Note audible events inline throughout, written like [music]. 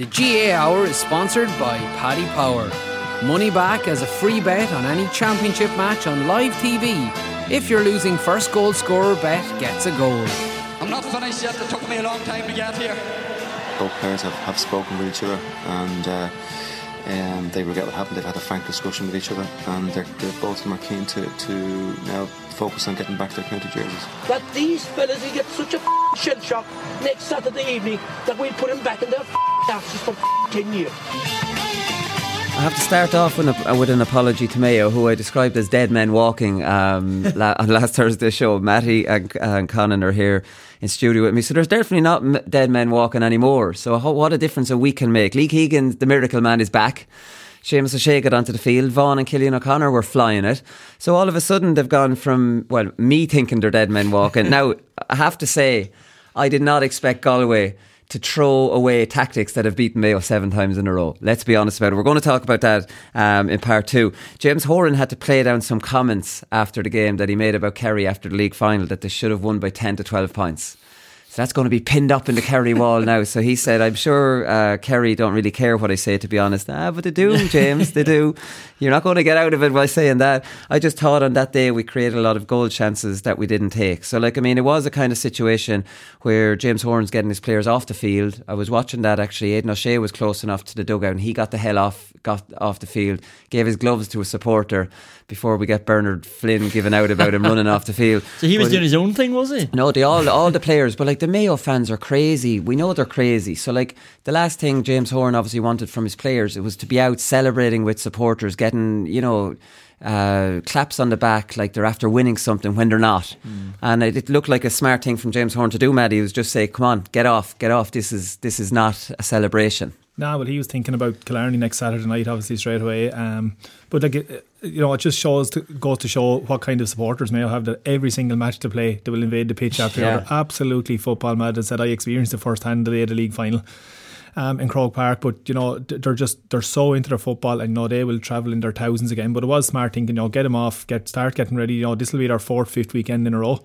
The GAA Hour is sponsored by Paddy Power. Money back as a free bet on any championship match on live TV. If you're losing first goal scorer bet gets a goal. I'm not finished yet. It took me a long time to get here. Both players have, have spoken with each other and uh, um, they regret what happened. They've had a frank discussion with each other and they're, they're both of them are keen to, to now focus on getting back their county jerseys. that these fellas will get such a f***ing shell shock next Saturday evening that we'll put them back in their f***ing asses for f***ing 10 years. I have to start off with, a, with an apology to Mayo, who I described as dead men walking um, [laughs] la- on last Thursday's show. Mattie and, and Conan are here in studio with me, so there's definitely not m- dead men walking anymore. So ho- what a difference a week can make. Lee Keegan, the miracle man, is back. Seamus O'Shea got onto the field. Vaughan and Cillian O'Connor were flying it. So all of a sudden they've gone from, well, me thinking they're dead men walking. [laughs] now, I have to say, I did not expect Galway to throw away tactics that have beaten Mayo seven times in a row. Let's be honest about it. We're going to talk about that um, in part two. James Horan had to play down some comments after the game that he made about Kerry after the league final that they should have won by 10 to 12 points. So that's going to be pinned up in the Kerry wall now. So he said, I'm sure uh, Kerry don't really care what I say, to be honest. Ah, but they do, James, they do. You're not going to get out of it by saying that. I just thought on that day we created a lot of goal chances that we didn't take. So, like, I mean, it was a kind of situation where James Horan's getting his players off the field. I was watching that actually. Aidan O'Shea was close enough to the dugout and he got the hell off, got off the field, gave his gloves to a supporter before we get Bernard Flynn giving out about him running off the field. [laughs] So he was But- doing his own thing, was he? no, they all all the players, but like the Mayo fans are crazy. We know they're crazy. So like the last thing James Horan obviously wanted from his players, it was to be out celebrating with supporters, getting you know. Uh, claps on the back like they're after winning something when they're not, and it, it looked like a smart thing from James Horan to do. Mattie He was just say, "Come on, get off, get off. This is this is not a celebration." Nah, but he was thinking about Killarney next Saturday night, obviously straight away. Um, but like, it- you know, it just shows to, goes to show what kind of supporters Mayo have. That every single match to play, they will invade the pitch after. Yeah. Absolutely football mad. As I said I experienced it firsthand the day of the league final. Um, in Croke Park, but you know they're just they're so into their football, and you know they will travel in their thousands again. But it was smart thinking, you know, get them off, get start getting ready. You know, this will be their fourth, fifth weekend in a row.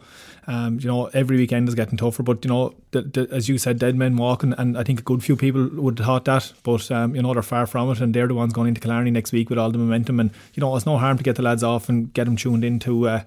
Um, you know, every weekend is getting tougher, but you know, the, the, as you said, dead men walking, and I think a good few people would have thought that, but um, you know, they're far from it, and they're the ones going into Killarney next week with all the momentum, and you know, it's no harm to get the lads off and get them tuned into uh,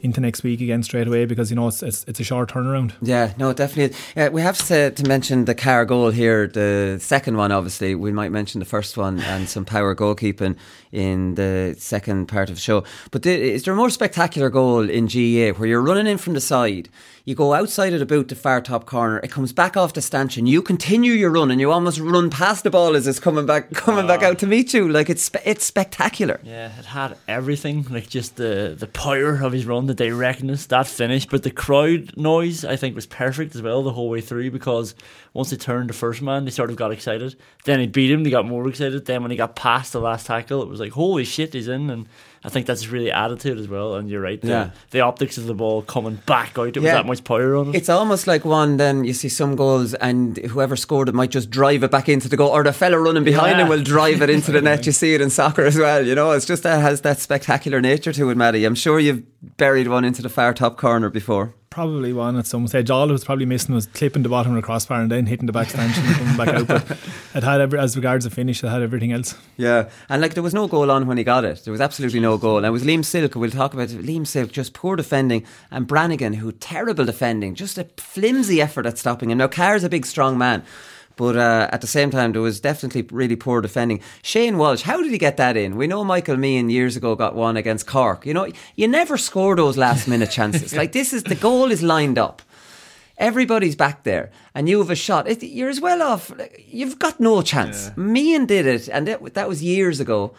into next week again straight away because you know it's it's, it's a short turnaround. Yeah, no, definitely. Uh, we have to, to mention the Carr goal here. The second one, obviously, we might mention the first one and some power goalkeeping in the second part of the show. But is there a more spectacular goal in GAA where you're running in from the side, you go outside of the boot to far top corner, it comes back off the stanchion, you continue your run, and you almost run past the ball as it's coming back coming back ah. out to meet you. Like it's spe- it's spectacular. Yeah, it had everything, like just the the power of his run, the directness, that finish. But the crowd noise, I think, was perfect as well the whole way through because once they turned the first man, they sort of got excited. Then he beat him, they got more excited. Then when he got past the last tackle, it was like, holy shit, he's in. And I think that's really added to it as well. And you're right, the, Yeah. the optics of the ball coming back out, it was that much power on it. It's almost like one. Then you see some goals, and whoever scored it might just drive it back into the goal, or the fella running behind Yeah. him will drive it into the net. [laughs] You see it in soccer as well. You know, it's just that has that spectacular nature to it, Mattie. I'm sure you've buried one into the far top corner before. Probably one at some stage. All it was probably missing was clipping the bottom of the crossbar and then hitting the back stanchion and coming back out. But [laughs] it had every, as regards the finish, it had everything else. Yeah, and like there was no goal on when he got it. There was absolutely no goal. And it was Liam Silke. We'll talk about it. Liam Silke, just poor defending, and Brannigan, who terrible defending, just a flimsy effort at stopping him. Now Carr's a big, strong man. But uh, at the same time, there was definitely really poor defending. Shane Walsh, how did he get that in? We know Michael Meehan years ago got one against Cork. You know, you never score those last minute chances. [laughs] like this is the goal is lined up. Everybody's back there, and you have a shot. It, you're as well off. You've got no chance. Yeah. Meehan did it, and that, that was years ago.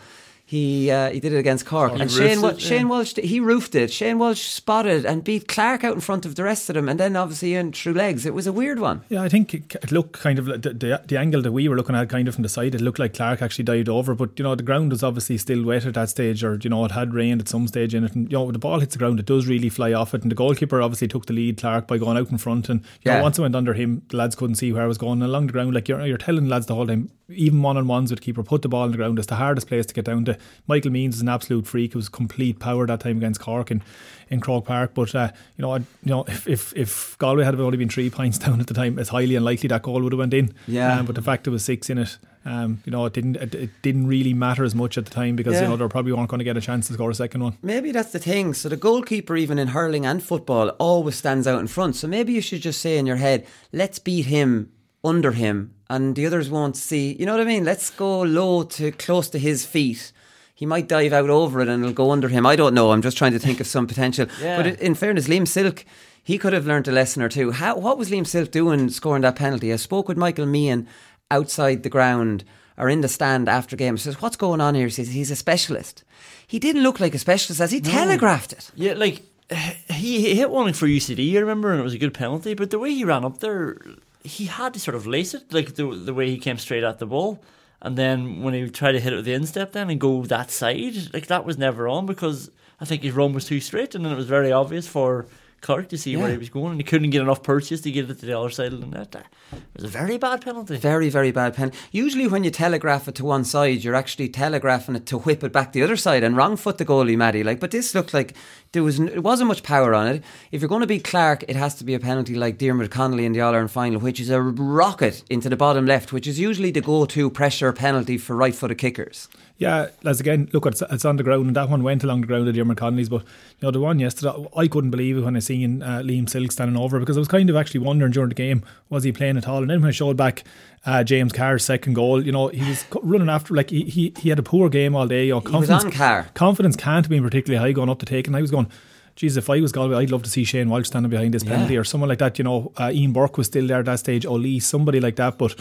He uh, he did it against Cork, oh, and Shane it, Shane yeah. Walsh he roofed it. Shane Walsh spotted and beat Clarke out in front of the rest of them, and then obviously in through legs. It was a weird one. Yeah, I think it looked kind of the, the, the angle that we were looking at, kind of from the side. It looked like Clarke actually dived over, but you know the ground was obviously still wet at that stage, or you know it had rained at some stage in it, and you know the ball hits the ground, it does really fly off it. And the goalkeeper obviously took the lead, Clarke, by going out in front, and yeah. Know, once it went under him, the lads couldn't see where I was going along the ground. Like you're you're telling lads the whole time, even one on ones with keeper, put the ball on the ground. It's the hardest place to get down to. Michael Meehan is an absolute freak. It was complete power that time against Cork in, in Croke Park. But uh, you know, I, you know, if, if if Galway had only been three [laughs] points down at the time, it's highly unlikely that goal would have went in. Yeah. Um, but the fact there was six in it. Um, you know, it didn't it, it, didn't really matter as much at the time because yeah. you know they probably weren't going to get a chance to score a second one. Maybe that's the thing. So the goalkeeper, even in hurling and football, always stands out in front. So maybe you should just say in your head, "Let's beat him under him and the others won't see. You know what I mean? Let's go low to close to his feet. He might dive out over it and it'll go under him. I don't know. I'm just trying to think of some potential. yeah. But in fairness, Liam Silke, he could have learned a lesson or two. How, what was Liam Silke doing scoring that penalty? I spoke with Michael Meehan outside the ground or in the stand after game. Says, What's going on here? He says, He's a specialist. He didn't look like a specialist as he no. telegraphed it. Yeah, like [sighs] he hit one for UCD, I remember, and it was a good penalty. But the way he ran up there, he had to sort of lace it, like the the way he came straight at the ball. And then when he tried to hit it with the instep then and go that side, like that was never on because I think his run was too straight and then it was very obvious for Clarke to see yeah. where he was going, and he couldn't get enough purchase to get it to the other side of the net. It was a very bad penalty. Very, very bad penalty. Usually, when you telegraph it to one side, you're actually telegraphing it to whip it back the other side and wrong foot the goalie, Mattie. Like, but this looked like there was it wasn't much power on it. If you're going to beat Clarke, it has to be a penalty like Diarmuid Connolly in the All Ireland final, which is a rocket into the bottom left, which is usually the go-to pressure penalty for right-footed kickers. Yeah, as again, look, it's, it's on the ground, and that one went along the ground of Diarmuid Connolly's. But you know, the one yesterday, I couldn't believe it when I seen uh, Liam Silke standing over because I was kind of actually wondering during the game was he playing at all. And then when I showed back uh, James Carr's second goal, you know, he was running after like he he, he had a poor game all day. You know, confidence, he was on Carr. Confidence can't be particularly high going up to take, and I was going. Geez, if I was Galway, I'd love to see Shane Walsh standing behind this penalty yeah. or someone like that. You know, uh, Ian Burke was still there at that stage. Ó Laoí, somebody like that. But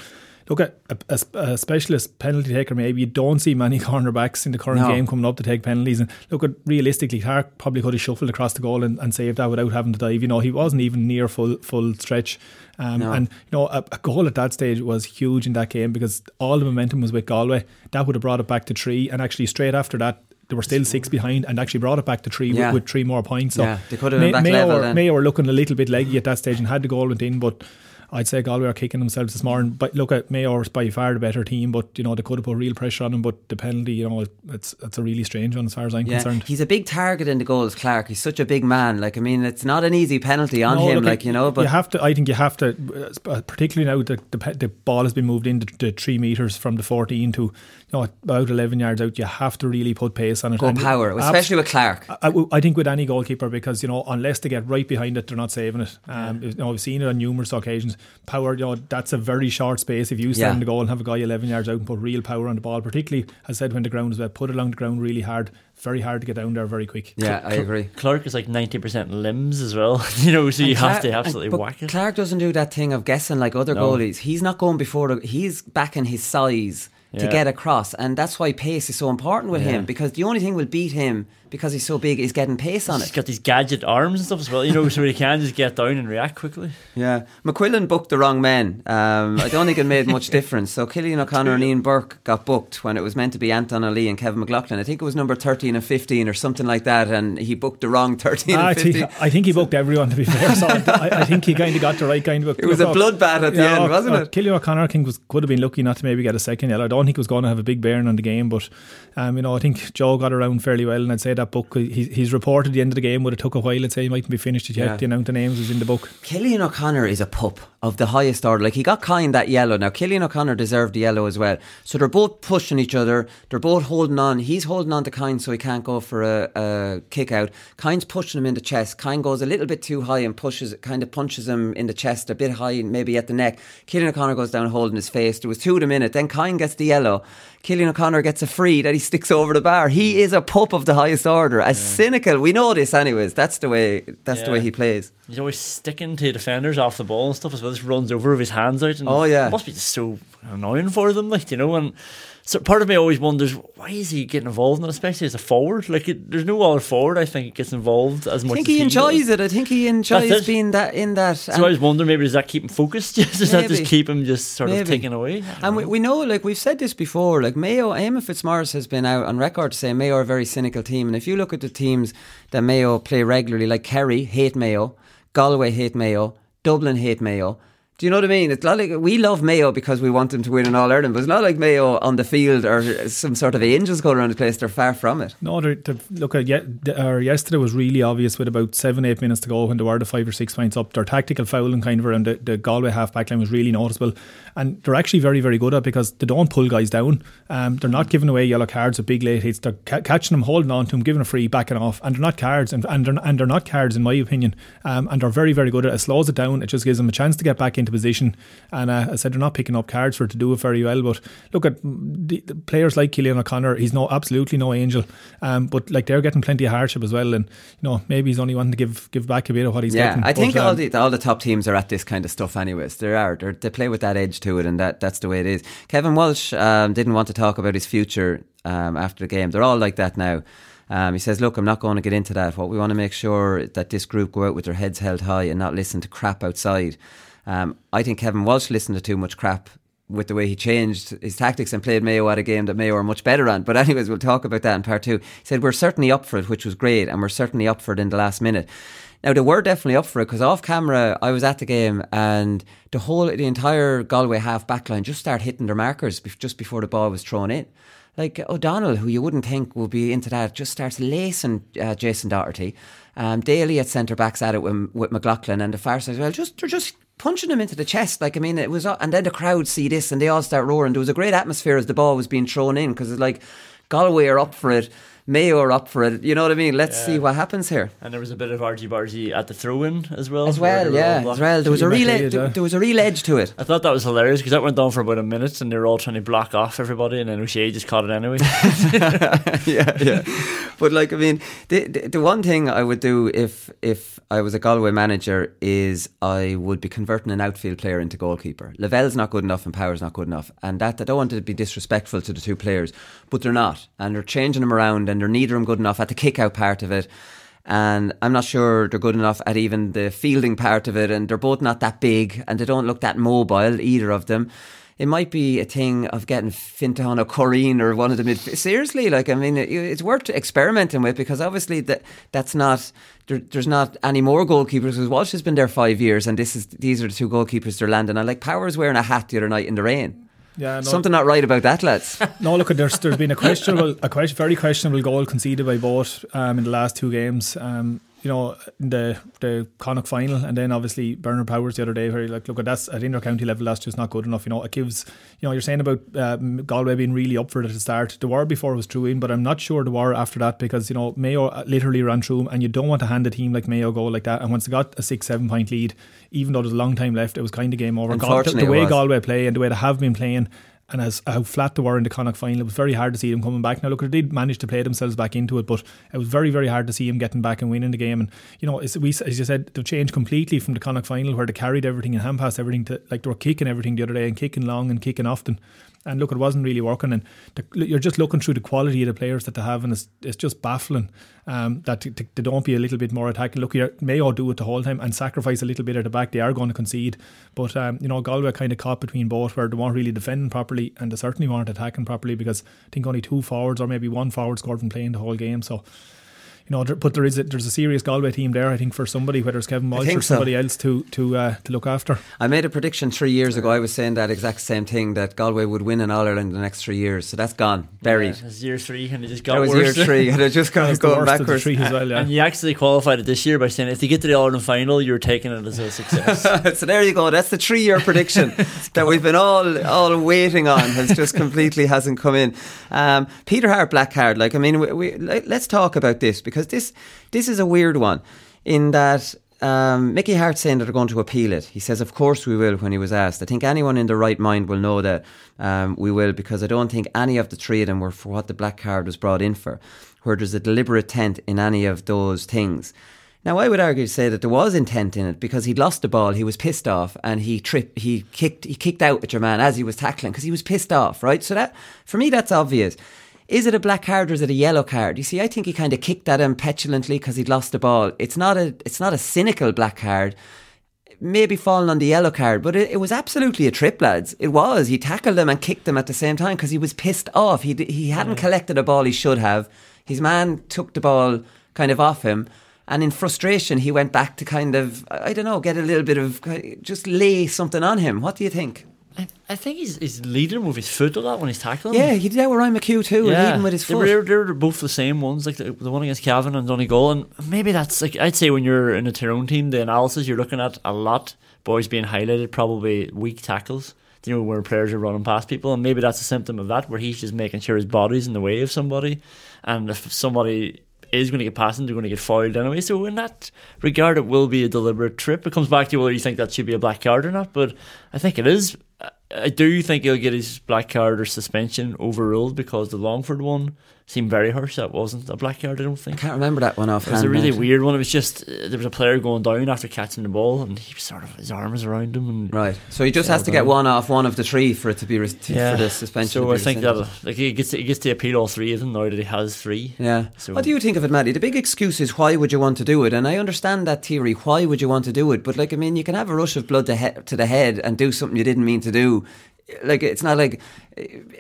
look at a, a, a, specialist penalty taker. Maybe you don't see many [laughs] cornerbacks in the current no. game coming up to take penalties. And look at realistically, Clarke probably could have shuffled across the goal and, and saved that without having to dive. You know, he wasn't even near full full stretch. Um, no. And you know, a, a, goal at that stage was huge in that game because all the momentum was with Galway. That would have brought it back to three, and actually straight after that, they were still six behind and actually brought it back to three yeah. with, with, three more points. So yeah, they could have been back Mayo, level. Then. Mayo were looking a little bit leggy at that stage and had the goal went in, but I'd say Galway are kicking themselves this morning. But look at Mayo by far the better team, but you know they could have put real pressure on them. But the penalty, you know, it's it's a really strange one as far as I'm yeah, concerned. He's a big target in the goals, Clarke. He's such a big man. Like I mean, it's not an easy penalty on no, him. Look, like you know, but you have to. I think you have to, uh, particularly now the the, the ball has been moved into the three meters from the 14 to you know about 11 yards out. You have to really put pace on it. Go power, especially with Clarke. I, I, think with any goalkeeper because you know unless they get right behind it, they're not saving it. Um, you know, we've seen it on numerous occasions. Power, you know that's a very short space. If you stand yeah. the goal and have a guy 11 yards out and put real power on the ball, particularly, as I said, when the ground is wet, put it along the ground really hard. Very hard to get down there very quick. Yeah, I agree. Clarke is like 90% limbs as well, [laughs] you know, so you Clarke, have to absolutely whack it. Clarke doesn't do that thing of guessing like other no. goalies. He's not going before, the, he's backing his size to get across. And that's why pace is so important with yeah. him because the only thing will beat him because he's so big he's getting pace on he's it. He's got these gadget arms and stuff as well, you know, so he can just get down and react quickly. Yeah. McQuillan booked the wrong men. Um, I don't think it made much [laughs] difference. So Cillian O'Connor and Ian Burke got booked when it was meant to be Antaine Ó Laoí and Kevin McLoughlin. I think it was number 13 and 15 or something like that, and he booked the wrong 13 and 15. I think he booked everyone, to be fair. So I, I, think he kind of got the right kind of. [laughs] It was a bloodbath at the yeah, end, wasn't uh, it? Cillian O'Connor, I think, was, could have been lucky not to maybe get a second yellow. I don't think he was going to have a big bearing on the game, but um, you know, I think Joe got around fairly well, and I'd say that book. He, he's reported the end of the game would have took a while. I'd say he mightn't be finished yet. Yeah. The amount of names was in the book. Cillian O'Connor is a pup of the highest order. Like he got kind that yellow. Now Cillian O'Connor deserved the yellow as well. So they're both pushing each other. They're both holding on. He's holding on to Kyne so he can't go for a, a kick out. Kyne's pushing him in the chest. Kyne goes a little bit too high and pushes, kind of punches him in the chest a bit high, maybe at the neck. Cillian O'Connor goes down holding his face. There was two of them in it. Then Kyne gets the yellow. Cillian O'Connor gets a free that he sticks over the bar. He mm. is a pup of the highest order. As cynical, we know this anyways. That's the way. That's the way he plays. He's always sticking to defenders off the ball and stuff as well. Just runs over with his hands out. And Oh, yeah. it must be just so annoying for them, like you know. And so part of me always wonders why is he getting involved in it, especially as a forward. Like it, there's no other forward I think gets involved as much. I think as he enjoys does. it. I think he enjoys being that in that. So I um, was wondering, maybe does that keep him focused? [laughs] does that just keep him just sort of Maybe. taken away? And we, we know, like we've said this before, like Mayo, Eamon Fitzmaurice has been out on record to say Mayo are a very cynical team. And if you look at the teams that Mayo play regularly, like Kerry hate Mayo, Galway hate Mayo, Dublin hate Mayo. Do you know what I mean? It's not like we love Mayo because we want them to win in All Ireland, but it's not like Mayo on the field or some sort of angels going around the place. They're far from it. No, they're, they're, look at ye- or yesterday was really obvious with about seven eight minutes to go when they were the five or six points up. Their tactical fouling kind of around the, the Galway half back line was really noticeable, and they're actually very very good at because they don't pull guys down. Um, they're not giving away yellow cards with big late hits. They're ca- catching them, holding on to them, giving a free, backing off, and they're not cards, and, and, they're, and they're not cards in my opinion. Um, and they're very very good at it. It slows it down. It just gives them a chance to get back into position. And uh, I said they're not picking up cards for it to do it very well. But look at the, the players like Cillian O'Connor. He's no absolutely no angel, um, but like they're getting plenty of hardship as well. And you know maybe he's only wanting to give give back a bit of what he's yeah, getting. I think But, all um, the all the top teams are at this kind of stuff, anyways. They are. They're, they play with that edge to it, and that that's the way it is. Kevin Walsh um, didn't want to talk about his future um, after the game. They're all like that now. Um, he says, "Look, I'm not going to get into that. What we want to make sure that this group go out with their heads held high and not listen to crap outside." Um, I think Kevin Walsh listened to too much crap with the way he changed his tactics and played Mayo at a game that Mayo are much better on. But anyways, we'll talk about that in part two. He said we're certainly up for it, which was great, and we're certainly up for it in the last minute. Now they were definitely up for it because off camera I was at the game and the whole the entire Galway half back line just started hitting their markers just before the ball was thrown in. Like O'Donnell, who you wouldn't think would be into that, just starts lacing uh, Jason Doherty. Um, Daly at centre backs at it with, with McLoughlin and the far side well. Just they're just punching him into the chest. Like I mean, it was, and then the crowd see this and they all start roaring. There was a great atmosphere as the ball was being thrown in because it's like Galway are up for it, Mayo are up for it. You know what I mean? Let's see what happens here. And there was a bit of argy bargy at the throw in as well. As well, they were all yeah, as well. There was a real, McLeod, ed- yeah. there was a real edge to it. I thought that was hilarious because that went on for about a minute and they were all trying to block off everybody and then O'Shea just caught it anyway. [laughs] yeah, yeah. But like, I mean, the, the the one thing I would do if if I was a Galway manager is I would be converting an outfield player into goalkeeper. Lavelle's not good enough and Power's not good enough, and that I don't want to be disrespectful to the two players, but they're not, and they're changing them around, and they're neither of them good enough at the kick out part of it. And I'm not sure they're good enough at even the fielding part of it, and they're both not that big, and they don't look that mobile, either of them it might be a thing of getting Fiontán Ó Curraoin or one of the mid. Seriously, like I mean, it, it's worth experimenting with because obviously that that's not there, there's not any more goalkeepers because Walsh has been there five years and this is these are the two goalkeepers they're landing. And like Powers wearing a hat the other night in the rain. Yeah, no, Something not right about that, lads. [laughs] No, look, there's there's been a [laughs] questionable, a question, very questionable goal conceded by both um, in the last two games. Um, you know, in the the Connacht final, and then obviously Bernard Powers the other day. Very like, look, at that's at inter-county level. That's just not good enough. You know, it gives. You know, you're saying about um, Galway being really up for it at the start. The war before was true in, but I'm not sure the war after that because you know Mayo literally ran through and you don't want to hand a team like Mayo go like that. And once they got a six, seven point lead, even though there's a long time left, it was kind of game over. Gal- the, the way. Galway play and the way they have been playing and as how flat they were in the Connacht final, it was very hard to see them coming back. Now, look, they did manage to play themselves back into it, but it was very, very hard to see them getting back and winning the game. And you know, as, we, as you said, they've changed completely from the Connacht final where they carried everything and hand passed everything to like they were kicking everything the other day and kicking long and kicking often. And look, it wasn't really working. And the, you're just looking through the quality of the players that they have, and it's, it's just baffling um, that t- t- they don't be a little bit more attacking. Look, here, Mayo do it the whole time and sacrifice a little bit at the back. They are going to concede, but um, you know Galway kind of caught between both, where they weren't really defending properly, and they certainly weren't attacking properly because I think only two forwards or maybe one forward scored from playing the whole game. So you know, but there is a, there's a serious Galway team there. I think for somebody, whether it's Kevin Walsh think or so. somebody else to to uh, to look after. I made a prediction three years ago. I was saying that exact same thing that Galway would win in All Ireland in the next three years. So that's gone, buried. Yeah, it's year three, and it just got that was worse. year three, and it just [laughs] got That's the going worst of backwards. three as well. Yeah. And you actually qualified it this year by saying if you get to the All Ireland final, you're taking it as a success. [laughs] so there you go. That's the three-year prediction [laughs] that we've been all all waiting on has just completely hasn't come in. Um, Peter Harte black card. Like I mean, we, we, let's talk about this because this this is a weird one in that. Um, Mickey Harte saying that they're going to appeal it. He says, "Of course we will." When he was asked, I think anyone in their right mind will know that um, we will because I don't think any of the three of them were for what the black card was brought in for, where there's a deliberate intent in any of those things. Now, I would argue to say that there was intent in it because he'd lost the ball, he was pissed off, and he tripped, he kicked, he kicked out at your man as he was tackling because he was pissed off, right? So that, for me, that's obvious. Is it a black card or is it a yellow card? You see, I think he kind of kicked at him petulantly because he'd lost the ball. It's not a, it's not a cynical black card. Maybe falling on the yellow card, but it, it was absolutely a trip, lads. It was. He tackled him and kicked him at the same time because he was pissed off. He he hadn't mm. collected a ball he should have. His man took the ball kind of off him, and in frustration, he went back to kind of I don't know, get a little bit of just lay something on him. What do you think? I, I think he's, he's leading with his foot a lot when he's tackling. Yeah, he did that with Ryan McHugh too, leading with his foot. were, they were both the same ones, like the, the one against Cavan and Donegal. And maybe that's like I'd say when you're in a Tyrone team, the analysis you're looking at a lot. Boys being highlighted, probably weak tackles. You know where players are running past people, and maybe that's a symptom of that, where he's just making sure his body's in the way of somebody, and if somebody is going to get past him, they're going to get foiled anyway. So in that regard, it will be a deliberate trip. It comes back to whether you think that should be a black card or not, but I think it is. I- do think he'll get his black card or suspension overruled because the Longford one seemed very harsh. That wasn't a black card, I don't think. I can't remember that one It was a really weird one. It was just uh, there was a player going down after catching the ball, and he was sort of his arm was around him, and Right, so he just has to get one off one of the three for it to be res- to, for the suspension. So I think that like he gets he gets to appeal all three of them now that he has three. Yeah. So what do you think of it, Mattie? The big excuse is why would you want to do it? And I understand that theory. Why would you want to do it? But like, I mean, you can have a rush of blood to, he- to the head and do something you didn't mean to do. Like, it's not like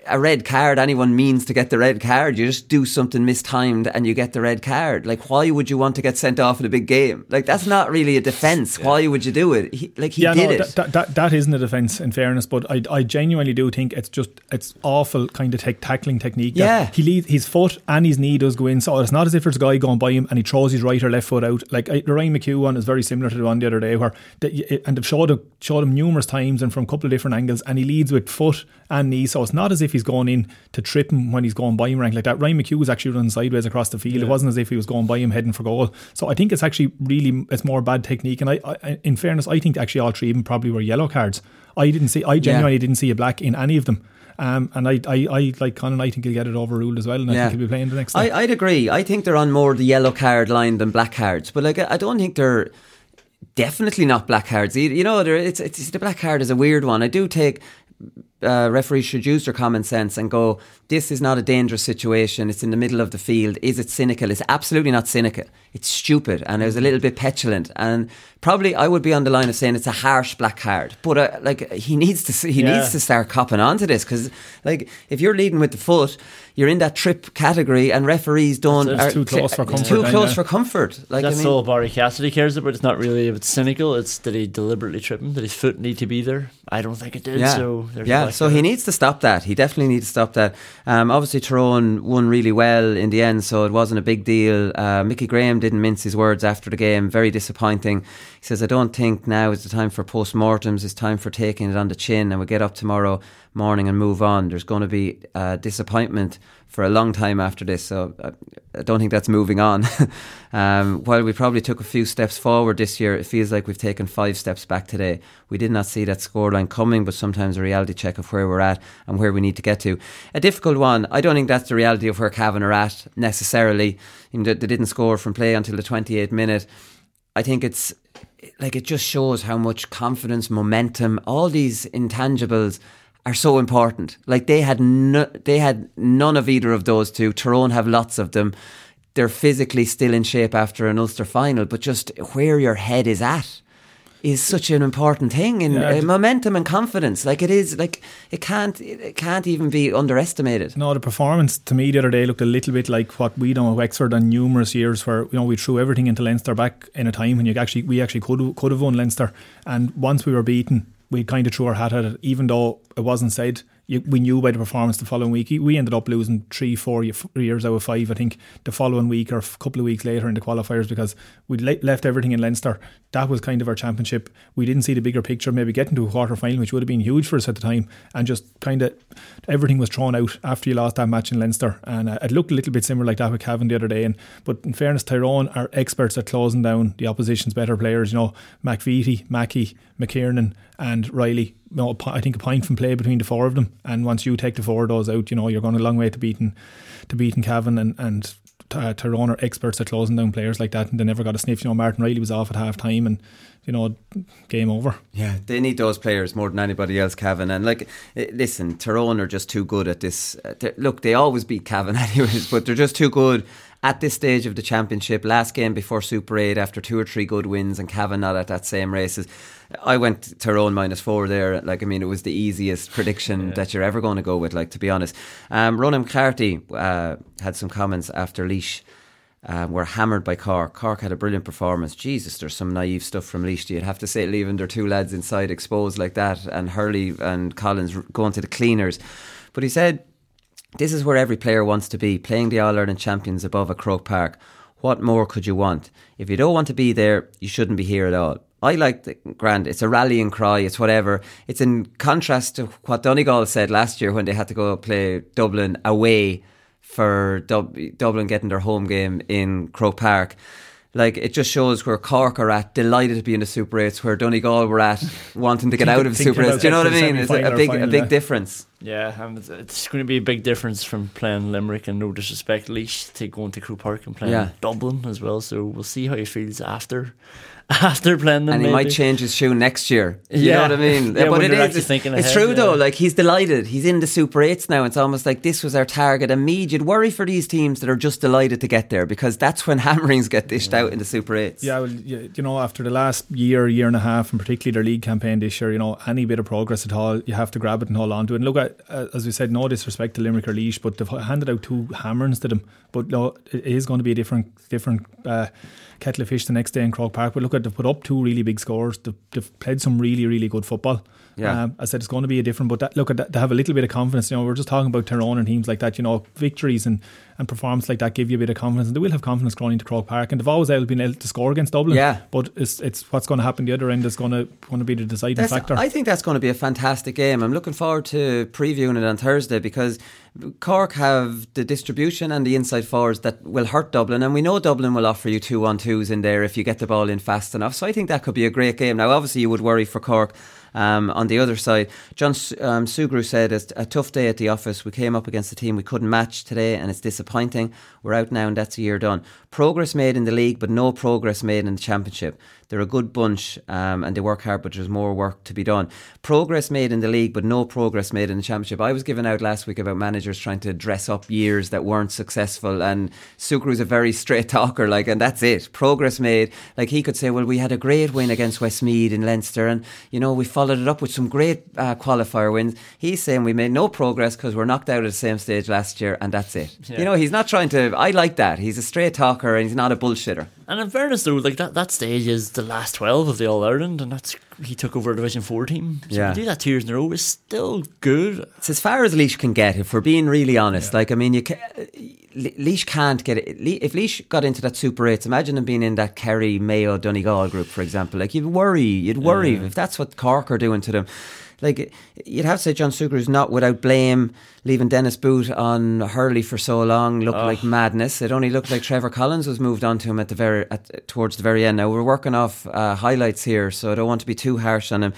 a red card. Anyone means to get the red card. You just do something mistimed and you get the red card. Like, why would you want to get sent off in a big game? Like, that's not really a defence. Why would you do it? He, like, he yeah, did no, it. That, that, that, isn't a defence, in fairness, but I, I genuinely do think it's just it's awful kind of tech tackling technique. Yeah. he leads his foot and his knee does go in, so it's not as if there's a guy going by him and he throws his right or left foot out. Like I, the Ryan McHugh one is very similar to the one the other day, where and they've showed showed him numerous times and from a couple of different angles, and he leads with foot and knee, so it's not as if he's going in to trip him when he's going by him or anything like that. Ryan McHugh was actually running sideways across the field. It wasn't as if he was going by him heading for goal. So I think it's actually really it's more bad technique. And I, I in fairness, I think actually all three of them probably were yellow cards. I didn't see. I genuinely didn't see a black in any of them. Um, and I, I, I like Conan. I think he'll get it overruled as well, and I think he'll be playing the next. I, day. I'd agree. I think they're on more the yellow card line than black cards, but like I I don't think they're definitely not black cards. either. You know, it's, it's the black card is a weird one. I do take uh, referees should use their common sense and go, this is not a dangerous situation. It's in the middle of the field. Is it cynical? It's absolutely not cynical. It's stupid and it was a little bit petulant. And probably I would be on the line of saying it's a harsh black card. But uh, like he needs to he Yeah. needs to start copping onto this because like if you're leading with the foot, you're in that trip category and referees don't. It's are- too close for comfort Too close for comfort. Like That's I mean, all Barry Cassidy cares about. It's not really if it's cynical. It's did he deliberately trip him? Did his foot need to be there? I don't think it did. Yeah, So yeah. So he needs to stop that. He definitely needs to stop that. Um, obviously, Tyrone won really well in the end, so it wasn't a big deal. Uh, Mickey Graham didn't mince his words after the game. Very disappointing. He says, "I don't think now is the time for post-mortems. It's time for taking it on the chin, and we get up tomorrow morning and move on. There's going to be uh, disappointment." For a long time after this, so uh, I don't think that's moving on. [laughs] um, while we probably took a few steps forward this year, it feels like we've taken five steps back today. We did not see that scoreline coming, but sometimes a reality check of where we're at and where we need to get to. A difficult one. I don't think that's the reality of where Cavan are at necessarily. You know, They didn't score from play until the 28th minute. I think it's like it just shows how much confidence, momentum, all these intangibles are so important. Like they had no, they had none of either of those two. Tyrone have lots of them. They're physically still in shape after an Ulster final, but just where your head is at. is such an important thing in Yeah. uh, momentum and confidence. Like it is, like it can't, it can't even be underestimated. No, the performance to me the other day looked a little bit like what we done with Wexford on numerous years, where you know we threw everything into Leinster back in a time when you actually we actually could could have won Leinster, and once we were beaten, we kind of threw our hat at it, even though it wasn't said. You, we knew by the performance the following week. We ended up losing three, four years out of five, I think, the following week or a couple of weeks later in the qualifiers because we'd le- left everything in Leinster. That was kind of our championship. We didn't see the bigger picture, maybe getting to a quarter final, which would have been huge for us at the time, and just kind of everything was thrown out after you lost that match in Leinster. And uh, it looked a little bit similar like that with Cavan the other day. And But in fairness, Tyrone are experts at closing down the opposition's better players. You know, McVeety, Mackey, McKiernan, and Reilly. You know, I think a point from play between the four of them. And once you take the four of those out, you know, you're going a long way to beating to beating Cavan and, and uh, Tyrone are experts at closing down players like that, and they never got a sniff. You know, Martin Reilly was off at half time, and you know, game over. Yeah, they need those players more than anybody else, Cavan. And like, eh, listen, Tyrone are just too good at this. They- look, they always beat Cavan [laughs] anyways, but they're just too good at this stage of the championship. Last game before Super 8, after two or three good wins, and Cavan not at that same races. I went Tyrone minus four there. Like, I mean, it was the easiest prediction that you're ever going to go with, like, to be honest. Um, Ronan McCarthy uh, had some comments after Laois um, were hammered by Cork. Cork had a brilliant performance. Jesus, there's some naive stuff from Laois. You'd have to say, leaving their two lads inside exposed like that, and Hurley and Collins going to the cleaners. But he said, This is where every player wants to be, playing the All Ireland champions above a Croke Park. What more could you want? If you don't want to be there, you shouldn't be here at all. I like the grand. It's a rallying cry. It's whatever. It's in contrast to what Donegal said last year when they had to go play Dublin away for Dub- Dublin getting their home game in Croke Park. Like it just shows where Cork are at, delighted to be in the Super 8s, where Donegal were at, [laughs] wanting to get out of the Super 8s. Do you know what I mean? It's a, a semi-final big, a big yeah. difference. Yeah, and it's- it's going to be a big difference from playing Limerick and no disrespect, Laois to going to Croke Park and playing Yeah. Dublin as well. So we'll see how he feels after [laughs] after playing them. and he might change his shoe next year. You Yeah. know what I mean? [laughs] Yeah, but when it you're is. actually thinking it's ahead, true though. Like he's delighted. He's in the Super Eights now. It's almost like this was our target. And Meath, you'd worry for these teams that are just delighted to get there because that's when [laughs] hammerings get dished out in the Super Eights. Yeah, well, you, you know, after the last year, year and a half, and particularly their league campaign this year, you know, any bit of progress at all, you have to grab it and hold on to it. And look at, uh, as we said, no disrespect to Limerick or Laois, but they've handed out two hammerings to them. But no, it is going to be a different, different uh, kettle of fish the next day in Croke Park. But look at they've put up two really big scores. They've, they've played some really, really good football. Yeah. Um, I said it's going to be a different, but that, look at that, they have a little bit of confidence. You know, we're just talking about Tyrone and teams like that. You know, victories and, and performance like that give you a bit of confidence, and they will have confidence going into Croke Park. And they've always able been able to score against Dublin. Yeah. but it's it's what's going to happen the other end is going to going to be the deciding That's- factor. I think that's going to be a fantastic game. I'm looking forward to previewing it on Thursday because Cork have the distribution and the inside forwards that will hurt Dublin, and we know Dublin will offer you two on twos in there if you get the ball in fast enough. So I think that could be a great game. Now, obviously, you would worry for Cork. Um, on the other side, John um, Sugrue said it's a tough day at the office. We came up against a team we couldn't match today, and it's disappointing. We're out now, and that's a year done. Progress made in the league, but no progress made in the championship. They're a good bunch, um, and they work hard, but there's more work to be done. Progress made in the league, but no progress made in the championship. I was given out last week about managers trying to dress up years that weren't successful, and Sugrue's a very straight [laughs] talker, like, and that's it. Progress made, like he could say, well, we had a great win against Westmeath in Leinster, and you know we followed it up with some great uh, qualifier wins. He's saying we made no progress because we're knocked out at the same stage last year, and that's it. Yeah. You know, he's not trying to. I like that. He's a straight talker, and he's not a bullshitter. And in fairness, though, like that, that stage is the last twelve of the All Ireland, and that's he took over a Division Four team. So Yeah. to do that two years in a row is still good. It's as far as Laois can get, if we're being really honest. Like, I mean, you can, Laois can't get it. If Laois got into that Super Eight, imagine him being in that Kerry, Mayo, Donegal group, for example. Like, you'd worry. You'd worry if that's what Cork are doing to them. Like, you'd have to say John Sugrue's not without blame leaving Dennis Boot on Hurley for so long looked like madness. It only looked like Trevor Collins was moved on to him at the very at, towards the very end. Now we're working off uh, highlights here, so I don't want to be too harsh on him.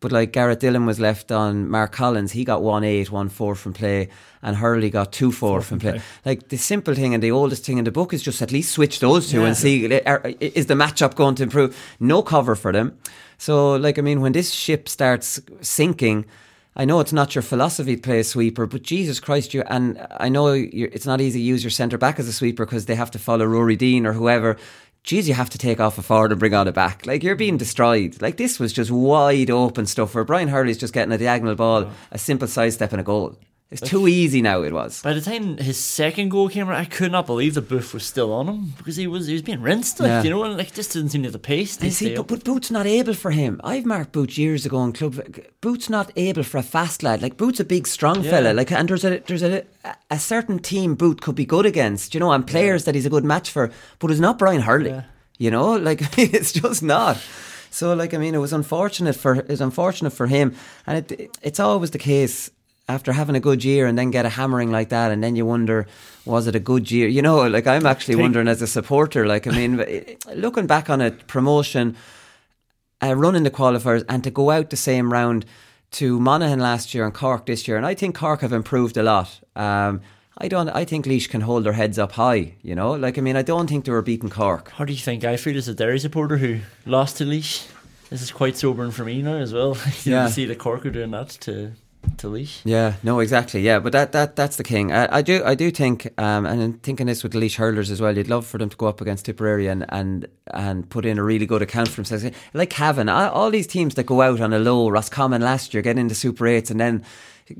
But like Garrett Dillon was left on Mark Collins, he got one eight, one four from play, and Hurley got two four, from play. Like the simple thing and the oldest thing in the book is just at least switch those two and see are- is the matchup going to improve. No cover for them. So like I mean, when this ship starts sinking. I know it's not your philosophy to play a sweeper, but Jesus Christ, you and I know you're, it's not easy to use your centre back as a sweeper because they have to follow Ruairí Deane or whoever. geez, you have to take off a forward and bring on a back. Like you're being destroyed. Like this was just wide open stuff where Brian Hurley's just getting a diagonal ball, a simple side step and a goal. It's too easy now. It was. By the time his second goal came around, I could not believe the booth was still on him because he was he was being rinsed. Like Yeah. you know, and like just didn't seem to have the pace. I see, but, but Boots not able for him. I've marked Boots years ago in club. Boots not able for a fast lad. Like Boots a big strong Yeah. fella. Like and there's a there's a a certain team Boot could be good against. You know, and players that he's a good match for. But it's not Brian Hurley. Yeah. You know, like [laughs] it's just not. So like I mean, it was unfortunate for it's unfortunate for him, and it it's always the case. After having a good year and then get a hammering like that, and then you wonder, was it a good year? You know, like I'm actually Take- wondering as a supporter. Like I mean, [laughs] looking back on it, promotion, uh, running the qualifiers and to go out the same round to Monaghan last year and Cork this year. And I think Cork have improved a lot. Um, I don't. I think Laois can hold their heads up high. You know, like I mean, I don't think they were beating Cork. How do you think I feel as a Derry supporter who lost to Laois? This is quite sobering for me now as well. [laughs] you Yeah. see the Cork are doing that to to Laois. Yeah, no, exactly. Yeah, but that, that that's the king. I, I do I do think, um, and I'm thinking this with the Laois hurlers as well. You'd love for them to go up against Tipperary and and, and put in a really good account for themselves. Like all all these teams that go out on a low. Roscommon last year get into Super Eights and then.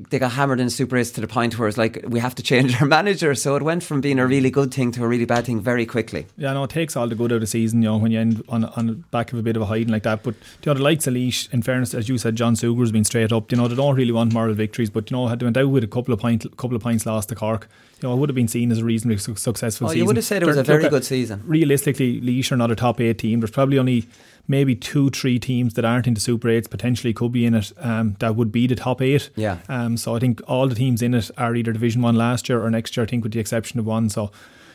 They got hammered in Super Eights to the point where it's like we have to change our [laughs] manager. So it went from being a really good thing to a really bad thing very quickly. Yeah, no, it takes all the good out of the season, you know, when you end on on the back of a bit of a hiding like that. But you know, the likes of Laois, in fairness, as you said, John Sugrue's been straight up. You know, they don't really want moral victories, but you know, had they went out with a couple of point, couple of points lost to Cork, you know, it would have been seen as a reasonably su- successful Oh, season. you would have said it was a They're- very good season. Realistically, Laois are not a top eight team. There's probably only maybe two, three teams that aren't into Super Eights potentially could be in it. Um, that would be the top eight. Yeah. Um, so I think all the teams in it are either Division One last year or next year. I think, with the exception of one. So,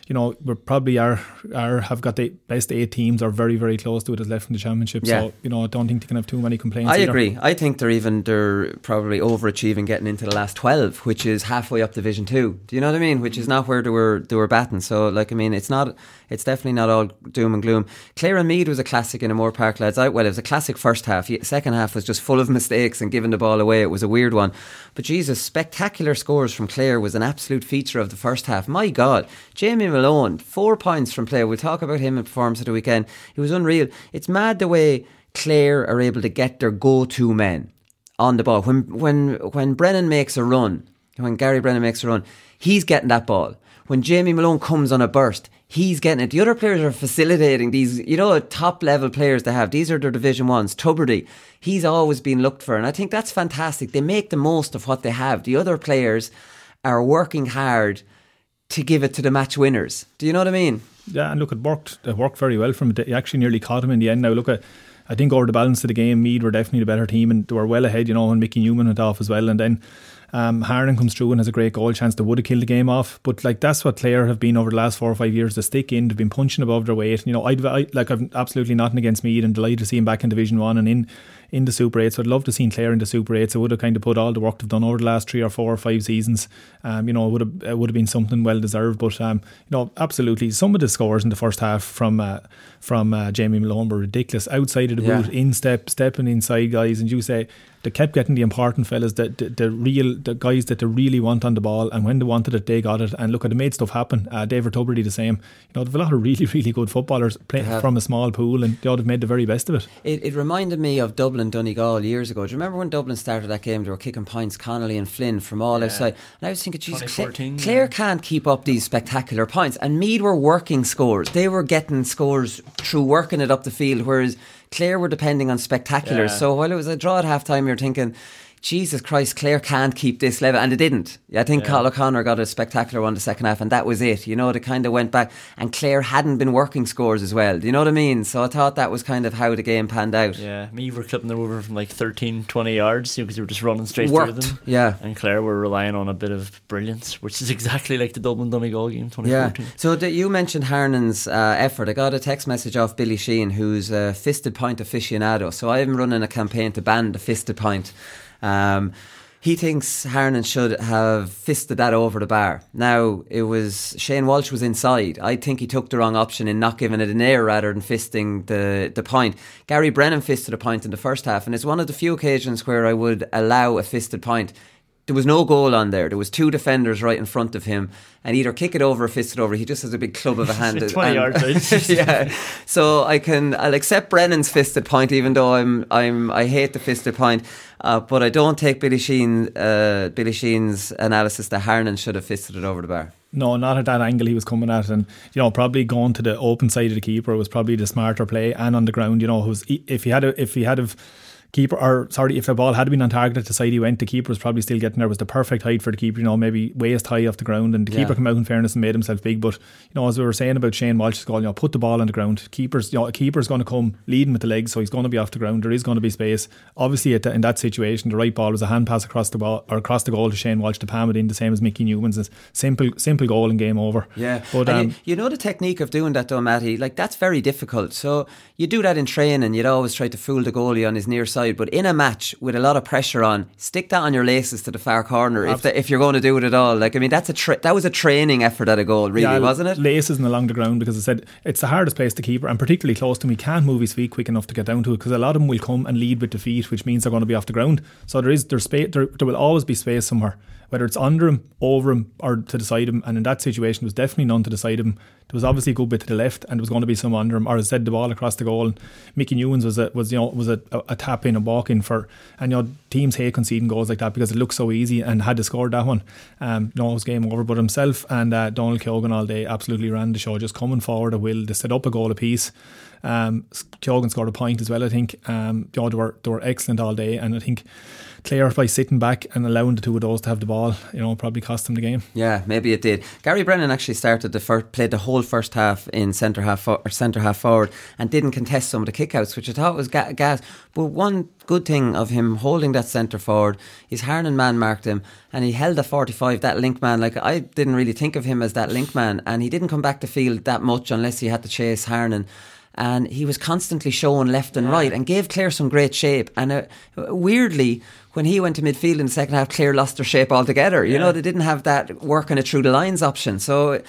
you know, we probably are are have got the best eight teams or very very close to it as left in the championship. Yeah. So you know, I don't think they can have too many complaints. I either. agree. I think they're even they're probably overachieving getting into the last twelve, which is halfway up Division Two. Do you know what I mean? Which is not where they were they were batting. So like I mean, it's not it's definitely not all doom and gloom. Clare and Meath was a classic in a Moore Park lads out. Well, it was a classic first half. Second half was just full of [laughs] mistakes and giving the ball away. It was a weird one. But Jesus, spectacular scores from Clare was an absolute feature of the first half. My God, Jamie Malone, four points from play. We'll talk about him in performance of the weekend. He was unreal. It's mad the way Clare are able to get their go-to men on the ball. When when when Brennan makes a run, when Gary Brennan makes a run, he's getting that ball. When Jamie Malone comes on a burst, he's getting it. The other players are facilitating these, you know, top level players they have. These are their Division Ones. Tubridy, he's always been looked for, and I think that's fantastic. They make the most of what they have. The other players are working hard to give it to the match winners. Do you know what I mean? Yeah, and look, it worked. It worked very well from it. They actually nearly caught him in the end. Now look at. I think over the balance of the game, Meath were definitely the better team and they were well ahead, you know, when Mickey Newman went off as well. And then um, comes through and has a great goal chance that would have killed the game off. But like that's what Clare have been over the last four or five years. They stick in, they've been punching above their weight. You know, I'd, I like I've absolutely nothing against Meath and delighted to see him back in Division One and in in the Super 8. So I'd love to see Clare in the Super 8. So it would have kind of put all the work they've done over the last three or four or five seasons. Um, you know, it would have it would have been something well deserved. But um, you know, absolutely, some of the scores in the first half from uh, from uh, Jamie Malone were ridiculous. Outside of the Yeah. boot, in step, stepping inside guys, and you say they kept getting the important fellas, the, the the real the guys that they really want on the ball, and when they wanted it, they got it. And look, at they made stuff happen. Uh, David Tubridy the same. You know, they've a lot of really really good footballers playing from a small pool, and they ought to have made the very best of it. It, it reminded me of Dublin Donegal years ago. Do you remember when Dublin started that game? They were kicking points, Connolly and Flynn from all outside. And I was thinking, Jesus, Clare, 2014, Clare yeah. can't keep up these spectacular points. And Meath were working scores. They were getting scores through working it up the field, whereas Clare were depending on spectaculars. Yeah. So while it was a draw at half time, you're thinking, Jesus Christ, Clare can't keep this level. And they didn't. I think Yeah. Carl O'Connor got a spectacular one the second half, and that was it. You know, they kind of went back. And Clare hadn't been working scores as well. Do you know what I mean? So I thought that was kind of how the game panned out. Yeah, me were clipping them over from like 13, 20 yards because they were just running straight through them. yeah. And Clare were relying on a bit of brilliance, which is [laughs] exactly like the Dublin Donegal game Yeah. 2014. So that you mentioned Harnan's uh, effort. I got a text message off Billy Sheen, who's a fisted point aficionado. So I'm running a campaign to ban the fisted point. Um, he thinks Harnan should have fisted that over the bar. Now it was Shane Walsh was inside. I think he took the wrong option in not giving it an air rather than fisting the the point. Gary Brennan fisted a point in the first half, and it's one of the few occasions where I would allow a fisted point there was no goal on there. There was two defenders right in front of him, and either kick it over or fist it over. He just has a big club of a [laughs] hand. Twenty and- yards [laughs] yeah. So I can I'll accept Brennan's fisted point, even though I'm I'm I hate the fisted point. Uh, but I don't take Billy Sheen uh, Billy Sheen's analysis that Harnan should have fisted it over the bar. No, not at that angle he was coming at, and you know probably going to the open side of the keeper was probably the smarter play, and on the ground, you know, was if he had a, if he had have keeper or sorry, if the ball had been on target at the side he went, the keeper was probably still getting there. Was the perfect height for the keeper, you know, maybe waist high off the ground, and the Yeah. keeper came out in fairness and made himself big. But you know, as we were saying about Shane Walsh's goal, you know, put the ball on the ground. Keepers, you know, a keeper's going to come leading with the legs, so he's going to be off the ground. There is going to be space. Obviously, at the, in that situation, the right ball was a hand pass across the ball or across the goal to Shane Walsh to palm it in, the same as Mickey Newman's. It's simple, simple goal and game over. Yeah, but um, you, you know the technique of doing that, though, Mattie. Like that's very difficult. So you do that in training. You'd always try to fool the goalie on his near side, but in a match with a lot of pressure on, stick that on your laces to the far corner if the, if you're going to do it at all. Like I mean, that's a tra- that was a training effort at a goal, really, yeah, wasn't it? Laces and along the ground because I said it's the hardest place to keep, and particularly close to him. He can't move his feet quick enough to get down to it because a lot of them will come and lead with the feet, which means they're going to be off the ground. So there is there's space. There, there will always be space somewhere, whether it's under him, over him, or to the side of him. And in that situation, there was definitely none to the side of him. There was obviously a good bit to the left, and there was going to be some under him, or said, the ball across the goal. And Mickey Newman was a was you know was a, a, a tap in and walk in for, and you know teams hate conceding goals like that because it looks so easy. And had to score that one, um, know, it was game over. But himself and uh, Donal Keogan all day absolutely ran the show, just coming forward at will. They set up a goal apiece. Um, Keogan scored a point as well, I think. Um, know, they were they were excellent all day, and I think Clare by sitting back and allowing the two of those to have the ball, you know, probably cost them the game. Yeah, maybe it did. Gary Brennan actually started the first, played the whole first half in centre half or centre half forward and didn't contest some of the kickouts, which I thought was ga- gas. But one good thing of him holding that centre forward is Harnan man marked him and he held the 45 that link man like I didn't really think of him as that link man and he didn't come back to field that much unless he had to chase Harnan and he was constantly showing left and right and gave Clare some great shape. And uh, weirdly, when he went to midfield in the second half, Clare lost their shape altogether. You know, they didn't have that working it through the lines option. So uh,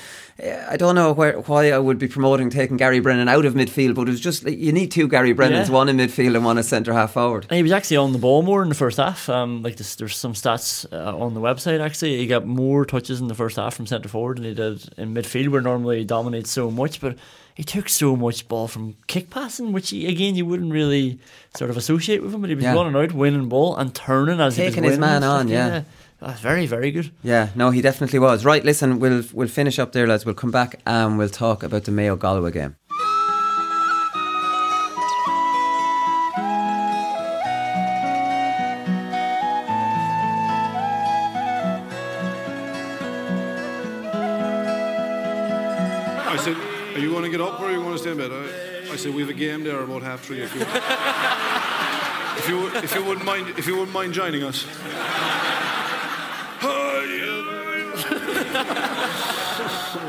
I don't know where, why I would be promoting taking Gary Brennan out of midfield, but it was just like, you need two Gary Brennans, Yeah. one in midfield and one as centre half forward. And he was actually on the ball more in the first half. Um, like this, there's some stats uh, on the website. Actually, he got more touches in the first half from centre forward than he did in midfield, where normally he dominates so much. But he took so much ball from kick passing, which he, again you wouldn't really sort of associate with him. But he was Yeah. running out, winning ball, and turning as he was Taking his man on, like, yeah. That's very, very good. Yeah, no, he definitely was. Right, listen, we'll we'll finish up there, lads. We'll come back and we'll talk about the Mayo Galway game. I, I said, "We have a game there about half three. If you, [laughs] if you, if you wouldn't mind, if you wouldn't mind joining us." [laughs]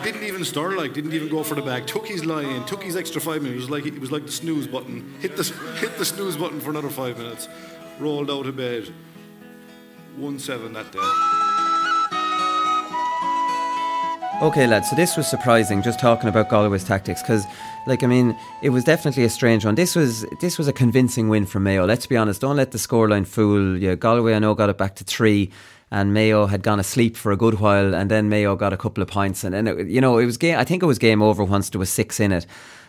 didn't even stir like, didn't even go for the bag. Took his line, took his extra five minutes. It was like it was like the snooze button. Hit the hit the snooze button for another five minutes. Rolled out of bed. One seven that day. Okay, lads. So this was surprising. Just talking about Galway's tactics, because, like, I mean, it was definitely a strange one. This was this was a convincing win for Mayo. Let's be honest. Don't let the scoreline fool you. Galway, I know, got it back to three, and Mayo had gone asleep for a good while, and then Mayo got a couple of points, and then it, you know it was game. I think it was game over once there was six in it.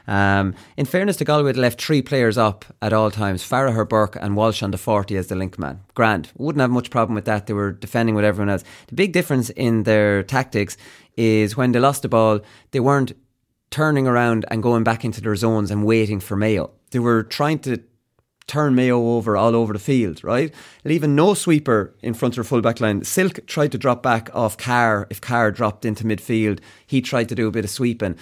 Um, in fairness to Galway, they left three players up at all times: Farragher, Burke, and Walsh on the forty as the link man. Grand, wouldn't have much problem with that. They were defending with everyone else. The big difference in their tactics is when they lost the ball, they weren't turning around and going back into their zones and waiting for Mayo. They were trying to turn Mayo over all over the field, right? Leaving no sweeper in front of their full back line. Silke tried to drop back off Carr. If Carr dropped into midfield, he tried to do a bit of sweeping.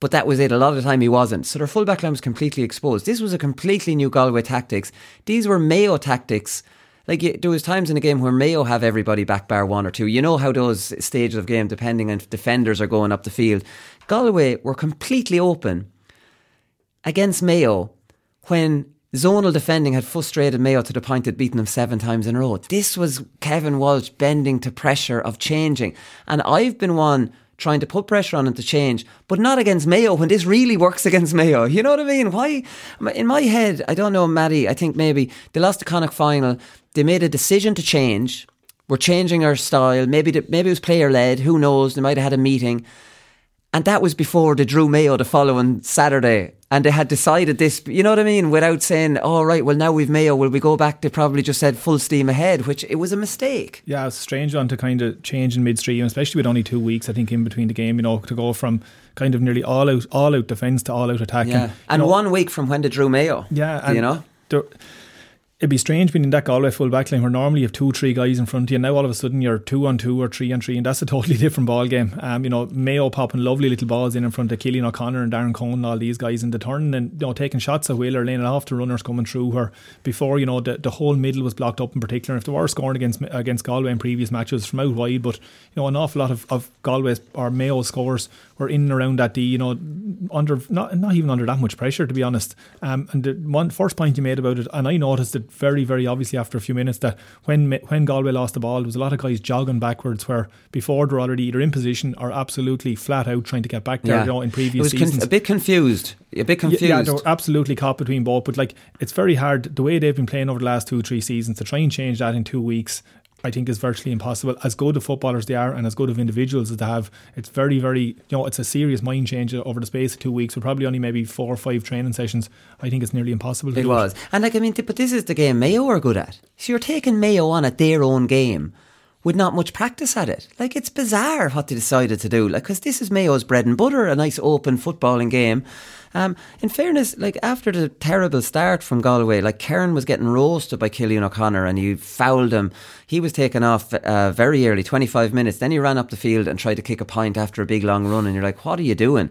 But that was it. A lot of the time he wasn't. So their full back line was completely exposed. This was a completely new Galway tactics. These were Mayo tactics. Like there was times in the game where Mayo have everybody back bar one or two. You know how those stages of game, depending on if defenders are going up the field. Galway were completely open against Mayo when zonal defending had frustrated Mayo to the point it beaten them seven times in a row. This was Kevin Walsh bending to pressure of changing. And I've been one trying to put pressure on him to change, but not against Mayo when this really works against Mayo. [laughs] You know what I mean? Why? In my head, I don't know, Mattie, I think maybe they lost the Connacht final. They made a decision to change. we're changing our style. Maybe the, maybe it was player led. Who knows? They might have had a meeting. And that was before they drew Mayo the following Saturday. And they had decided this, you know what I mean? Without saying, all oh, right, well, now we've Mayo, will we go back? They probably just said full steam ahead, which it was a mistake. Yeah, it's strange one to kind of change in midstream, especially with only two weeks, I think, in between the game, you know, to go from kind of nearly all out, all out defence to all out attacking. Yeah. And know, one week from when they drew Mayo. Yeah. you know? It'd be strange being in that Galway full back line where normally you have two, three guys in front of you. And now all of a sudden you're two on two or three on three, and that's a [laughs] totally different ball game. Um, you know, Mayo popping lovely little balls in in front of Cillian O'Connor and Darren Coen and all these guys in the turn and you know taking shots at Wheeler, laying it off to runners coming through. Where before you know the, the whole middle was blocked up in particular. If they were scoring against against Galway in previous matches from out wide, but you know an awful lot of, of Galway's or Mayo scores were in and around that D. You know, under not not even under that much pressure to be honest. Um, and the one first point you made about it, and I noticed it very very obviously after a few minutes that when when Galway lost the ball, there was a lot of guys jogging backwards where before they're already either in position or absolutely flat out trying to get back there. Yeah. You know, in previous seasons, conf- a bit confused, a bit confused. Yeah, they're absolutely caught between both. But like, it's very hard the way they've been playing over the last two three seasons to try and change that in two weeks. I think is virtually impossible. As good of footballers they are, and as good of individuals as they have, it's very, very you know it's a serious mind change over the space of two weeks. With probably only maybe four or five training sessions, I think it's nearly impossible. it was, it. and like I mean, but this is the game Mayo are good at. So you're taking Mayo on at their own game with not much practice at it. Like it's bizarre what they decided to do. Like because this is Mayo's bread and butter, a nice open footballing game. Um, in fairness, like after the terrible start from Galway, like Kerin was getting roasted by Cillian O'Connor and you fouled him. He was taken off uh, very early, 25 minutes. Then he ran up the field and tried to kick a point after a big long run. And you're like, what are you doing?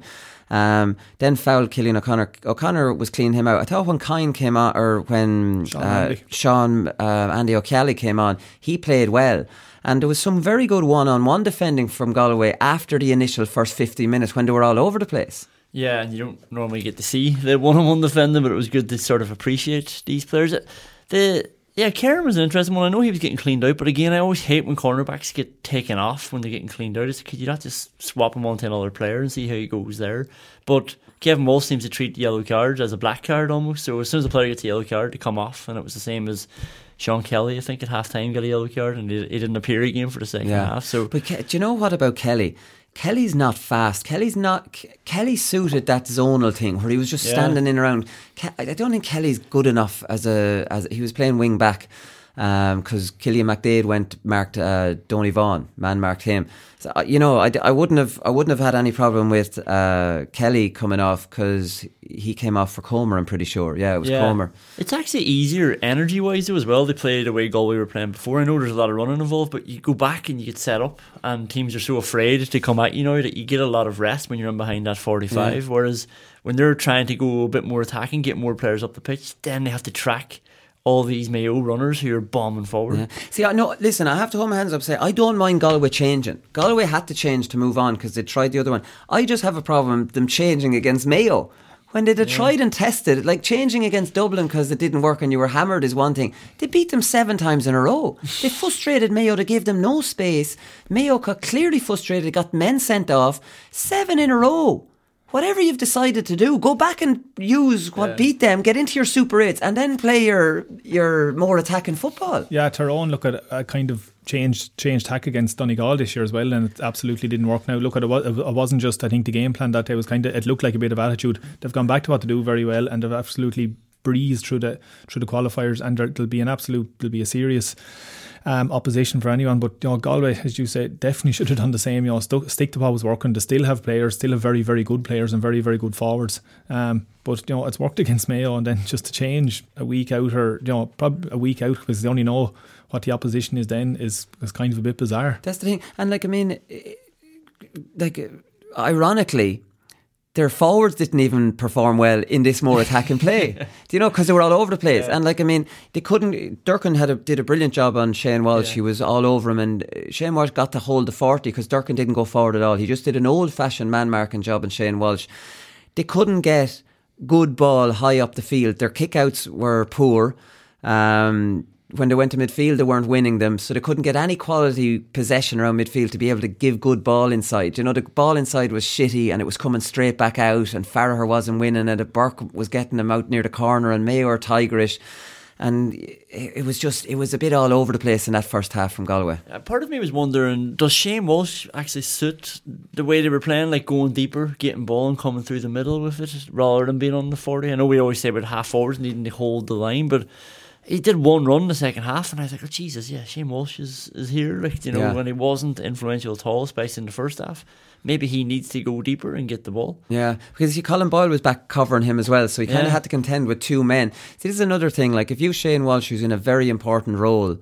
Um, then fouled Cillian O'Connor. O'Connor was cleaning him out. I thought when Kyne came on, or when Sean, uh, Andy. Sean uh, Andy O'Kelly came on, he played well. And there was some very good one on one defending from Galway after the initial first 50 minutes when they were all over the place. Yeah, and you don't normally get to see the one-on-one defending, but it was good to sort of appreciate these players. The yeah, Kerin was an interesting one. I know he was getting cleaned out, but again, I always hate when cornerbacks get taken off when they're getting cleaned out. It's could you not just swap him onto another player and see how he goes there? But Kevin Walsh seems to treat yellow cards as a black card almost. So as soon as a player gets a yellow card, to come off, and it was the same as Sean Kelly, I think, at half time got a yellow card and he, he didn't appear again for the second yeah. half. So, but do you know what about Kelly? Kelly's not fast. Kelly's not. Kelly suited that zonal thing where he was just yeah. standing in around. I don't think Kelly's good enough as a as he was playing wing back because um, Cillian McDaid went marked uh, Donie Vaughan, man marked him. So, uh, you know, I, I wouldn't have I wouldn't have had any problem with uh, Kelly coming off because he came off for Comer. I'm pretty sure. Yeah, it was yeah. Comer. It's actually easier energy wise as well. They play the way Galway were playing before. I know there's a lot of running involved, but you go back and you get set up, and teams are so afraid to come at you know that you get a lot of rest when you're in behind that 45. Yeah. Whereas when they're trying to go a bit more attacking, get more players up the pitch, then they have to track all these Mayo runners who are bombing forward. Yeah. See, I know. Listen, I have to hold my hands up. and Say I don't mind Galway changing. Galway had to change to move on because they tried the other one. I just have a problem them changing against Mayo. When they yeah. tried and tested, like changing against Dublin because it didn't work and you were hammered is one thing. They beat them seven times in a row. They [sighs] frustrated Mayo to give them no space. Mayo got clearly frustrated, got men sent off. Seven in a row whatever you've decided to do, go back and use what yeah. beat them, get into your Super 8s, and then play your your more attacking football. Yeah, Tyrone look at a kind of changed changed tack against Donegal this year as well, and it absolutely didn't work. Now look at it, it wasn't just I think the game plan that day was kind of it looked like a bit of attitude. They've gone back to what to do very well, and they've absolutely breezed through the through the qualifiers, and there'll be an absolute there'll be a serious um, opposition for anyone. But you know, Galway, as you say, definitely [laughs] should have done the same. You know, st- stick to what was working. They still have players, still have very, very good players and very, very good forwards. Um, but you know, it's worked [laughs] against Mayo, and then just to change a week out, or you know, probably a week out because they only know what the opposition is. Then is is kind of a bit bizarre. That's the thing, and like I mean, like ironically their forwards didn't even perform well in this more attacking play. [laughs] Do you know? Because they were all over the place, yeah. and like I mean, they couldn't. Durcan had a, did a brilliant job on Shane Walsh. Yeah. He was all over him, and Shane Walsh got to hold the forty because Durcan didn't go forward at all. He just did an old fashioned man marking job on Shane Walsh. They couldn't get good ball high up the field. Their kickouts were poor. Um, when they went to midfield, they weren't winning them, so they couldn't get any quality possession around midfield to be able to give good ball inside. You know, the ball inside was shitty and it was coming straight back out, and Farragher wasn't winning, and Burke was getting them out near the corner, and Mayo or Tigerish. and it, was just it was a bit all over the place in that first half from Galway. Part of me was wondering, does Shane Walsh actually suit the way they were playing, like going deeper, getting ball and coming through the middle with it, rather than being on the forty? I know we always say about half forwards needing to hold the line, but he did one run in the second half, and I was like, oh Jesus, yeah, Shane Walsh is, is here, like you know, Yeah. when he wasn't influential at all, especially in the first half. Maybe he needs to go deeper and get the ball. Yeah, because see, Colin Boyle was back covering him as well, so he kind of Yeah. had to contend with two men. See, this is another thing. Like, if you Shane Walsh, who's in a very important role,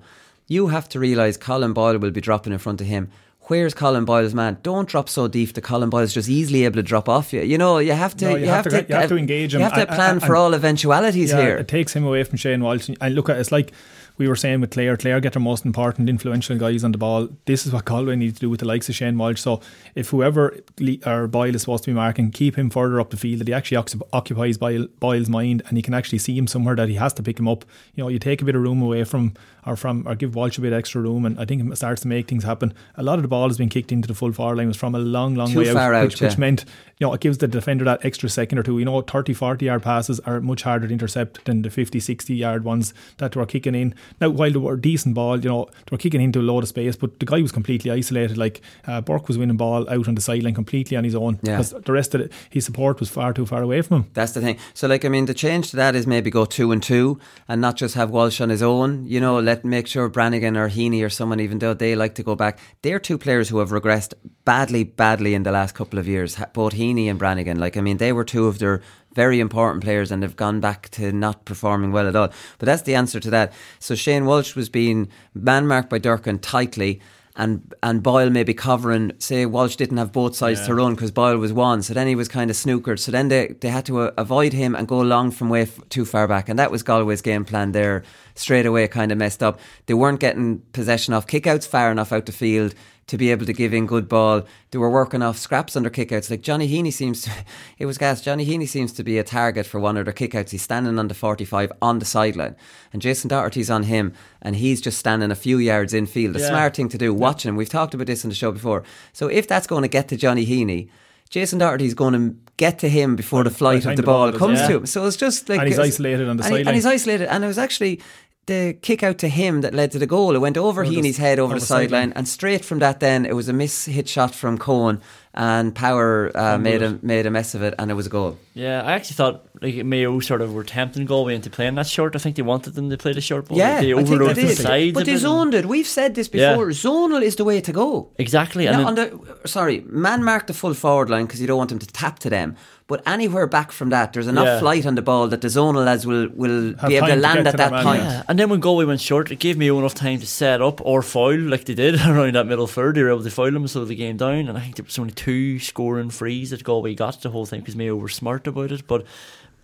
you have to realise Colin Boyle will be dropping in front of him. Where's Colin Boyle's man? Don't drop so deep that Colin Boyle's just easily able to drop off you. You know, you have to. No, you, have, to. you have uh, to engage him. You have to And- plan and- for all eventualities yeah, here. It takes him away from Shane Walsh. And look, at it's like we were saying with Clare. Clare get their most important, influential guys on the ball. This is what Galway need to do with the likes of Shane Walsh. So if whoever Le- or Boyle is supposed to be marking, keep him further up the field. That he actually occupies Boyle, Boyle's mind, and he can actually see him somewhere that he has to pick him up. You know, you take a bit of room away from or from or give Walsh a bit extra room, and I think it starts to make things happen. A lot of the ball has been kicked into the full forward line was from a long, long Too way far out, which, which yeah. meant you know it gives the defender that extra second or two. You know, 30, 40 yard passes are much harder to intercept than the 50, 60 yard ones that were kicking in. Now, while they were decent ball, you know, they were kicking into a load of space, but the guy was completely isolated. Like uh, Burke was winning ball out on the sideline completely on his own Yeah. because the rest of it, his support was far too far away from him. That's the thing. So, like, I mean, the change to that is maybe go two and two, and not just have Walsh on his own. You know, let make sure Brannigan or Heaney or someone, even though they like to go back, they're two players who have regressed badly, badly in the last couple of years. Both Heaney and Brannigan. Like, I mean, they were two of their very important players, and they've gone back to not performing well at all. But that's the answer to that. So Shane Walsh was being man marked by Durcan tightly and and Boyle maybe covering. Say Walsh didn't have both sides to run because Boyle was one, so then he was kind of snookered. So then they they had to uh, avoid him and go long from way f- too far back, and that was Galway's game plan there. Straight away, kind of messed up. They weren't getting possession off kickouts far enough out the field to be able to give in good ball. They were working off scraps under kickouts. Like Johnny Heaney seems to, [laughs] it was gas. Johnny Heaney seems to be a target for one of their kickouts. He's standing on the 45 on the sideline. And Jason Doherty's on him and he's just standing a few yards infield. A Yeah. smart thing to do, watching him. We've talked about this in the show before. So if that's going to get to Johnny Heaney, Jason Doherty's going to get to him before the flight of the the ball ball comes yeah. to him. So it's just like And he's isolated on the and he- sideline. And he's isolated. And it was actually the kick out to him that led to the goal. It went over Over the- Heaney's head over over the the sideline. sideline, and straight from that, then it was a miss hit shot from Coen, and Power uh, made a made a mess of it, and it was a goal. Yeah, I actually thought like Mayo sort of were tempting Galway into playing that short. I think they wanted them to play the short ball. Yeah, they I think overloaded they the sides. But they zoned it. We've said this before. Yeah. before. Zonal is the way to go. exactly. And Now, then- on the sorry, man mark the full forward line because you don't want them to tap to them. But anywhere back from that, there's enough Yeah. flight on the ball that the zonal lads will will Have be able to time to land at to that point. Yeah, and then when Galway went short, it gave me enough time to set up or foul like they did [laughs] around that middle third. They were able to foul them, slow the game down. And I think there was only two scoring frees that Galway got the whole thing because Mayo were smart about it. But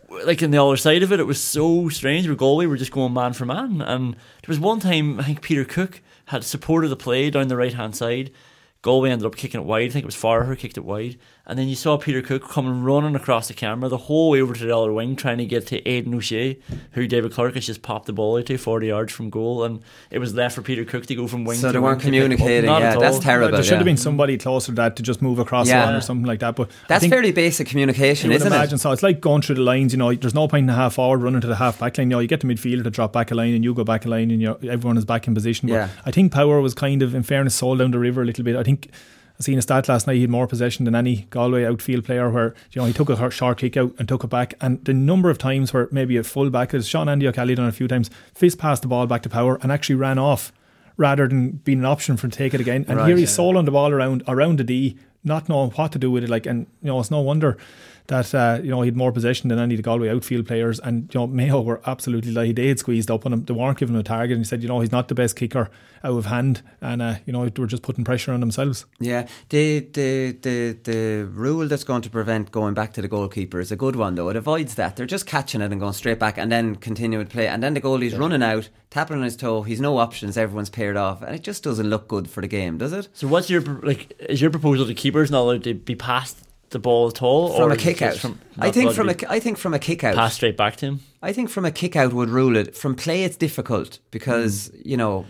like in the other side of it, it was so strange. Where Galway were just going man for man, and there was one time I think Peter Cooke had supported the play down the right hand side. Galway ended up kicking it wide. I think it was Farragher who kicked it wide. And then you saw Peter Cooke coming running across the camera the whole way over to the other wing trying to get to Aidan O'Shea, who David Clarke has just popped the ball out to 40 yards from goal. And it was left for Peter Cooke to go from wing So to they weren't to pick him up. communicating. Not Yeah, that's terrible. there should yeah. have been somebody closer to that to just move across Yeah. the line or something like that. But That's fairly basic communication, isn't imagine it? so. It's like going through the lines. You know, there's no point in the half forward running to the half back line. You know, you get the midfielder to drop back a line, and you go back a line, and you everyone is back in position. But Yeah. I think Power was kind of, in fairness, sold down the river a little bit. I think. I seen a stat last night. He had more possession than any Galway outfield player. Where you know he took a short kick out and took it back, and the number of times where maybe a full back, as Sean Andy O'Callaghan done a few times, fist passed the ball back to Power and actually ran off rather than being an option for to take it again. And Right, here he's yeah. sold on the ball around around the D, not knowing what to do with it. Like, and you know, it's no wonder that uh, you know he had more possession than any of the Galway outfield players. And you know, Mayo were absolutely like they had squeezed up on him. They weren't giving him a target. And he said, you know, he's not the best kicker out of hand, and uh, you know, they were just putting pressure on themselves. Yeah, the, the the the rule that's going to prevent going back to the goalkeeper is a good one though. It avoids that. They're just catching it and going straight back and then continuing to play. And then the goalie's running out, tapping on his toe. He's no options. Everyone's paired off, and it just doesn't look good for the game, does it? So what's your like? Is your proposal to keepers not allowed to be passed the ball at all, From or a kick out. From, I think from a think from a kick out. pass straight back to him. I think from a kick out would rule it. From play, it's difficult because Hmm. you know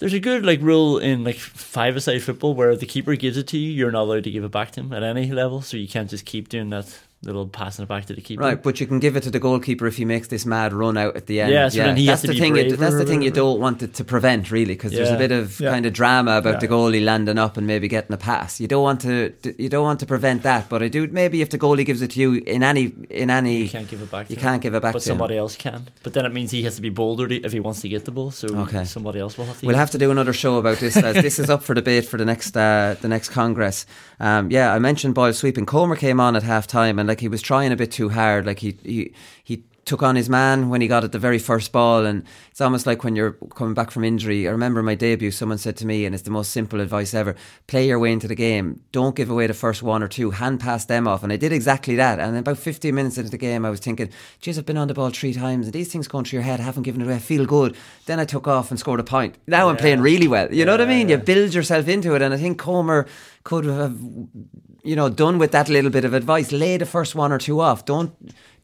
There's a good like rule in like five a side football where if the keeper gives it to you, you're not allowed to give it back to him at any level. So you can't just keep doing that little passing it back to the keeper. Right, but you can give it to the goalkeeper if he makes this mad run out at the end. Yeah, so then he has that's to the be thing. braver that's the thing you don't want it to prevent, really, because there's a bit of Yeah. kind of drama about Yeah. the goalie landing up and maybe getting a pass. You don't want to. You don't want to prevent that. But I do. Maybe if the goalie gives it to you in any in any, You can't give it back. You to can't him, give it back but to him. somebody else can. But then it means he has to be bolder if he wants to get the ball. So Okay. somebody else will have to. We'll have to do another show about this. As this is up for debate for the next uh, the next Congress. Um, yeah, I mentioned Boyle sweeping. Comer came on at half time and like he was trying a bit too hard. Like he he he took on his man when he got at the very first ball, and it's almost like when you're coming back from injury. I remember my debut. Someone said to me, and it's the most simple advice ever: play your way into the game. Don't give away the first one or two. Hand pass them off, and I did exactly that. And about 15 minutes into the game, I was thinking, "Geez, I've been on the ball three times, and these things going through your head. I haven't given it away. I feel good." Then I took off and scored a point. Now I'm playing really well. You know what I mean? You build yourself into it, and I think Comer could have, you know, done with that little bit of advice. Lay the first one or two off. Don't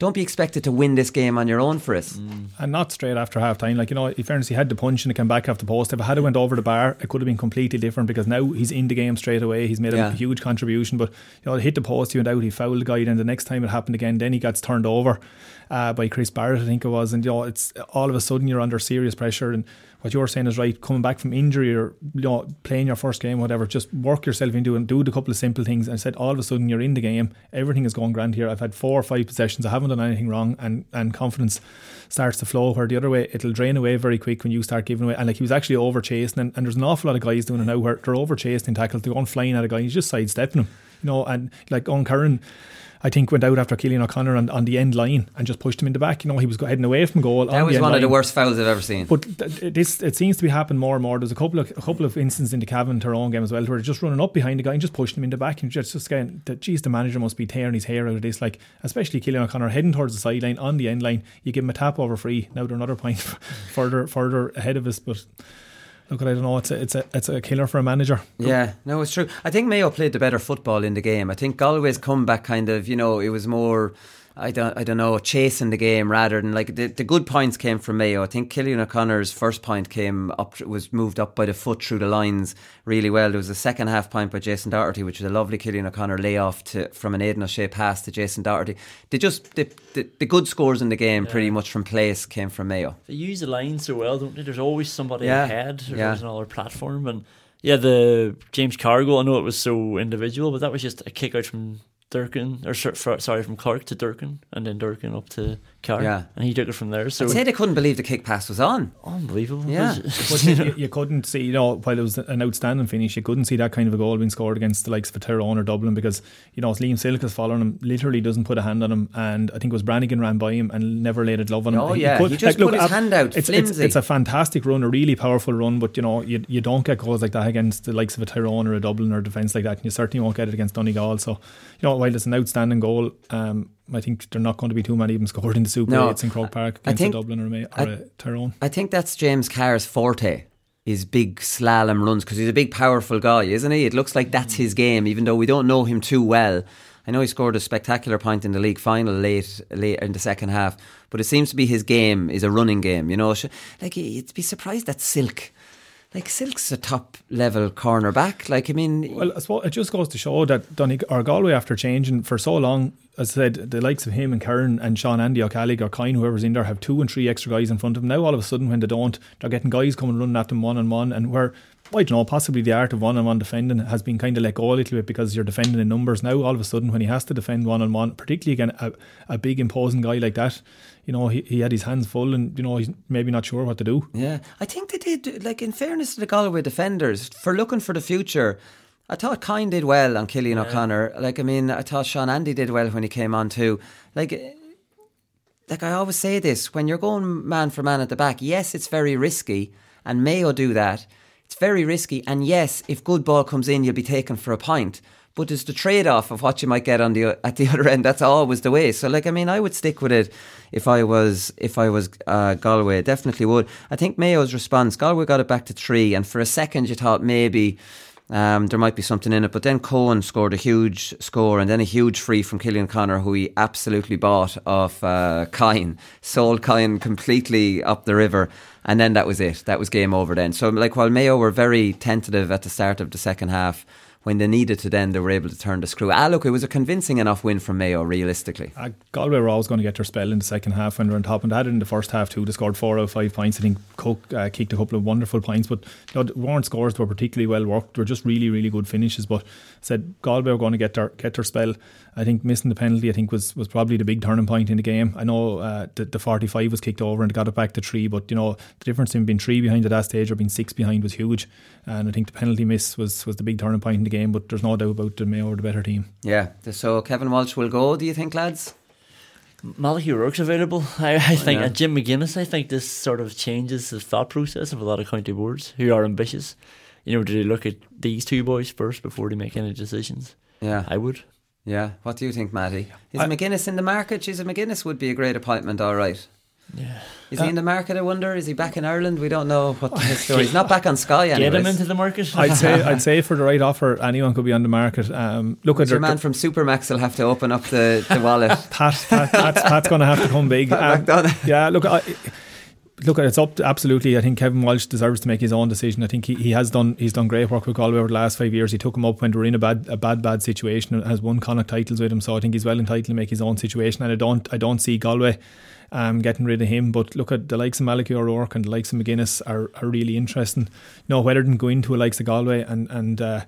don't be expected to win this game on your own for us. and not straight after half time. Like, you know, in fairness, he had the punch and it came back off the post. If it had went over the bar, it could have been completely different because now he's in the game straight away. He's made a Yeah. huge contribution, but, you know, it hit the post, he went out, he fouled the guy, then the next time it happened again, then he gets turned over uh, by Chris Barrett, I think it was. And, you know, it's all of a sudden you're under serious pressure. And what you're saying is right, coming back from injury or, you know, playing your first game, whatever, just work yourself into it and do the couple of simple things. And said, all of a sudden you're in the game, everything is going grand here. I've had four or five possessions, I haven't done anything wrong, and, and confidence starts to flow. Where the other way, it'll drain away very quick when you start giving away. And like he was actually over chasing, and, and there's an awful lot of guys doing it now where they're over chasing tackles, they're going flying at a guy, he's just sidestepping him, you know. And like on Kerin, I think went out after Cillian O'Connor on, on the end line and just pushed him in the back. You know, he was heading away from goal. That was one of the worst fouls I've ever seen. But th- this it seems to be happening more and more. There's a couple of a couple of instances in the Cavan Tyrone game as well where they're just running up behind the guy and just pushing him in the back and just just that geez the manager must be tearing his hair out of this. Like especially Cillian O'Connor heading towards the sideline on the end line. You give him a tap over free. Now they're another point [laughs] further further ahead of us, but. Look, I don't know. It's a, it's a, it's a killer for a manager. Yeah, no, it's true. I think Mayo played the better football in the game. I think Galway's comeback kind of, you know, it was more. I don't, I don't know, chasing the game rather than like the, the good points came from Mayo. I think Cillian O'Connor's first point came up, was moved up by the foot through the lines really well. There was a second half point by Jason Doherty, which was a lovely Cillian O'Connor layoff to from an Aidan O'Shea pass to Jason Doherty. They just the, the, the good scores in the game, pretty much from place, came from Mayo. They use the line so well, don't they? There's always somebody Yeah, ahead. There's yeah. always another platform, and yeah, the James Cargo. I know it was so individual, but that was just a kick out from Durcan, or sorry, from Clarke to Durcan, and then Durcan up to Carr, Yeah. and he took it from there. So I'd say they couldn't believe the kick pass was on. unbelievable. Yeah. [laughs] But you, you, you couldn't see, you know, while it was an outstanding finish, you couldn't see that kind of a goal being scored against the likes of Tyrone or Dublin because, you know, Liam Silke is following him, literally doesn't put a hand on him. And I think it was Brannigan ran by him and never laid a glove on him. Oh, yeah, he just put his hand out, It's, it's, flimsy. it's a fantastic run, a really powerful run, but, you know, you, you don't get goals like that against the likes of a Tyrone or a Dublin or a defence like that. And you certainly won't get it against Donegal. So, you know, while it's an outstanding goal, um, I think there are not going to be too many of them scored in the Super No, 8s in Croke Park against think- Dublin or a, or I- a Tyrone. I think that's James Carr's forte. His big slalom runs because he's a big, powerful guy, isn't he? It looks like that's his game, even though we don't know him too well. I know he scored a spectacular point in the league final late, late in the second half, but it seems to be his game is a running game. You know, like you'd be surprised that Silke, like Silke's a top level cornerback. Like I mean, Well, I suppose it just goes to show that Donny or Galway, after changing for so long, as I said, the likes of him and Kerin and Sean Andy Ó Ceallaigh or Kyne, whoever's in there, have two and three extra guys in front of them. Now, all of a sudden, when they don't, they're getting guys coming running at them one on one, and where I don't know, possibly the art of one on one defending has been kind of let go a little bit because you're defending in numbers. Now, all of a sudden, when he has to defend one on one, particularly again a, a big imposing guy like that, you know, he, he had his hands full, and you know, he's maybe not sure what to do. Yeah, I think they did. Like in fairness to the Galway defenders, for looking for the future, I thought Kyne did well on Cillian O'Connor. Like I mean, I thought Sean Andy did well when he came on too. Like. Like I always say this, when you're going man for man at the back, yes, it's very risky, and Mayo do that. It's very risky, and yes, if good ball comes in, you'll be taken for a point. But there's the trade off of what you might get on the at the [laughs] other end. That's always the way. So, like, I mean, I would stick with it if I was if I was uh, Galway. Definitely would. I think Mayo's response. Galway got it back to three, and for a second you thought maybe um, there might be something in it. But then Coen scored a huge score and then a huge free from Cillian Connor, who he absolutely bought off uh, sold Kyne completely up the river. And then that was it. That was game over then. So, like, while Mayo were very tentative at the start of the second half, when they needed to, then they were able to turn the screw. Ah, look, it was a convincing enough win for Mayo, realistically. Uh, Galway were always going to get their spell in the second half when they were on top, and they in the first half too. They scored four out of five points. I think Cooke uh, kicked a couple of wonderful points, but you know, weren't scores were particularly well worked. They were just really, really good finishes. But said Galway were going to get their get their spell. I think missing the penalty, I think was was probably the big turning point in the game. I know uh, the, the 45 was kicked over and got it back to three, but you know the difference in being three behind at that stage or being six behind was huge. And I think the penalty miss was was the big turning point in the game. But there's no doubt about the Mayo were the better team. Yeah. So Kevin Walsh will go. Do you think, lads? Malachy O'Rourke's available. I, I think, Yeah. and Jim McGuinness, I think this sort of changes the thought process of a lot of county boards who are ambitious. You know, do they look at these two boys first before they make any decisions? Yeah. I would. Yeah. What do you think, Mattie? Is I- McGuinness in the market? Jeez, McGuinness would be a great appointment, all right. Yeah. Is he in the market? I wonder. Is he back in Ireland? We don't know what his story. He's not back on Sky. Get him into the market. I'd say [laughs] I'd say for the right offer, anyone could be on the market. Um, look at Your their man from Supermac's will have to open up the, the wallet. [laughs] Pat, Pat, Pat's, Pat's going to have to come big. [laughs] Um, yeah, look, I, look, it's up. To, absolutely, I think Kevin Walsh deserves to make his own decision. I think he, he has done he's done great work with Galway over the last five years. He took him up when they were in a bad a bad bad situation and has won Connacht titles with him. So I think he's well entitled to make his own situation. And I don't I don't see Galway. Um, getting rid of him, but look at the likes of Malachy O'Rourke and the likes of McGuinness are, are really interesting. No, whether they can go into the likes of Galway and and uh,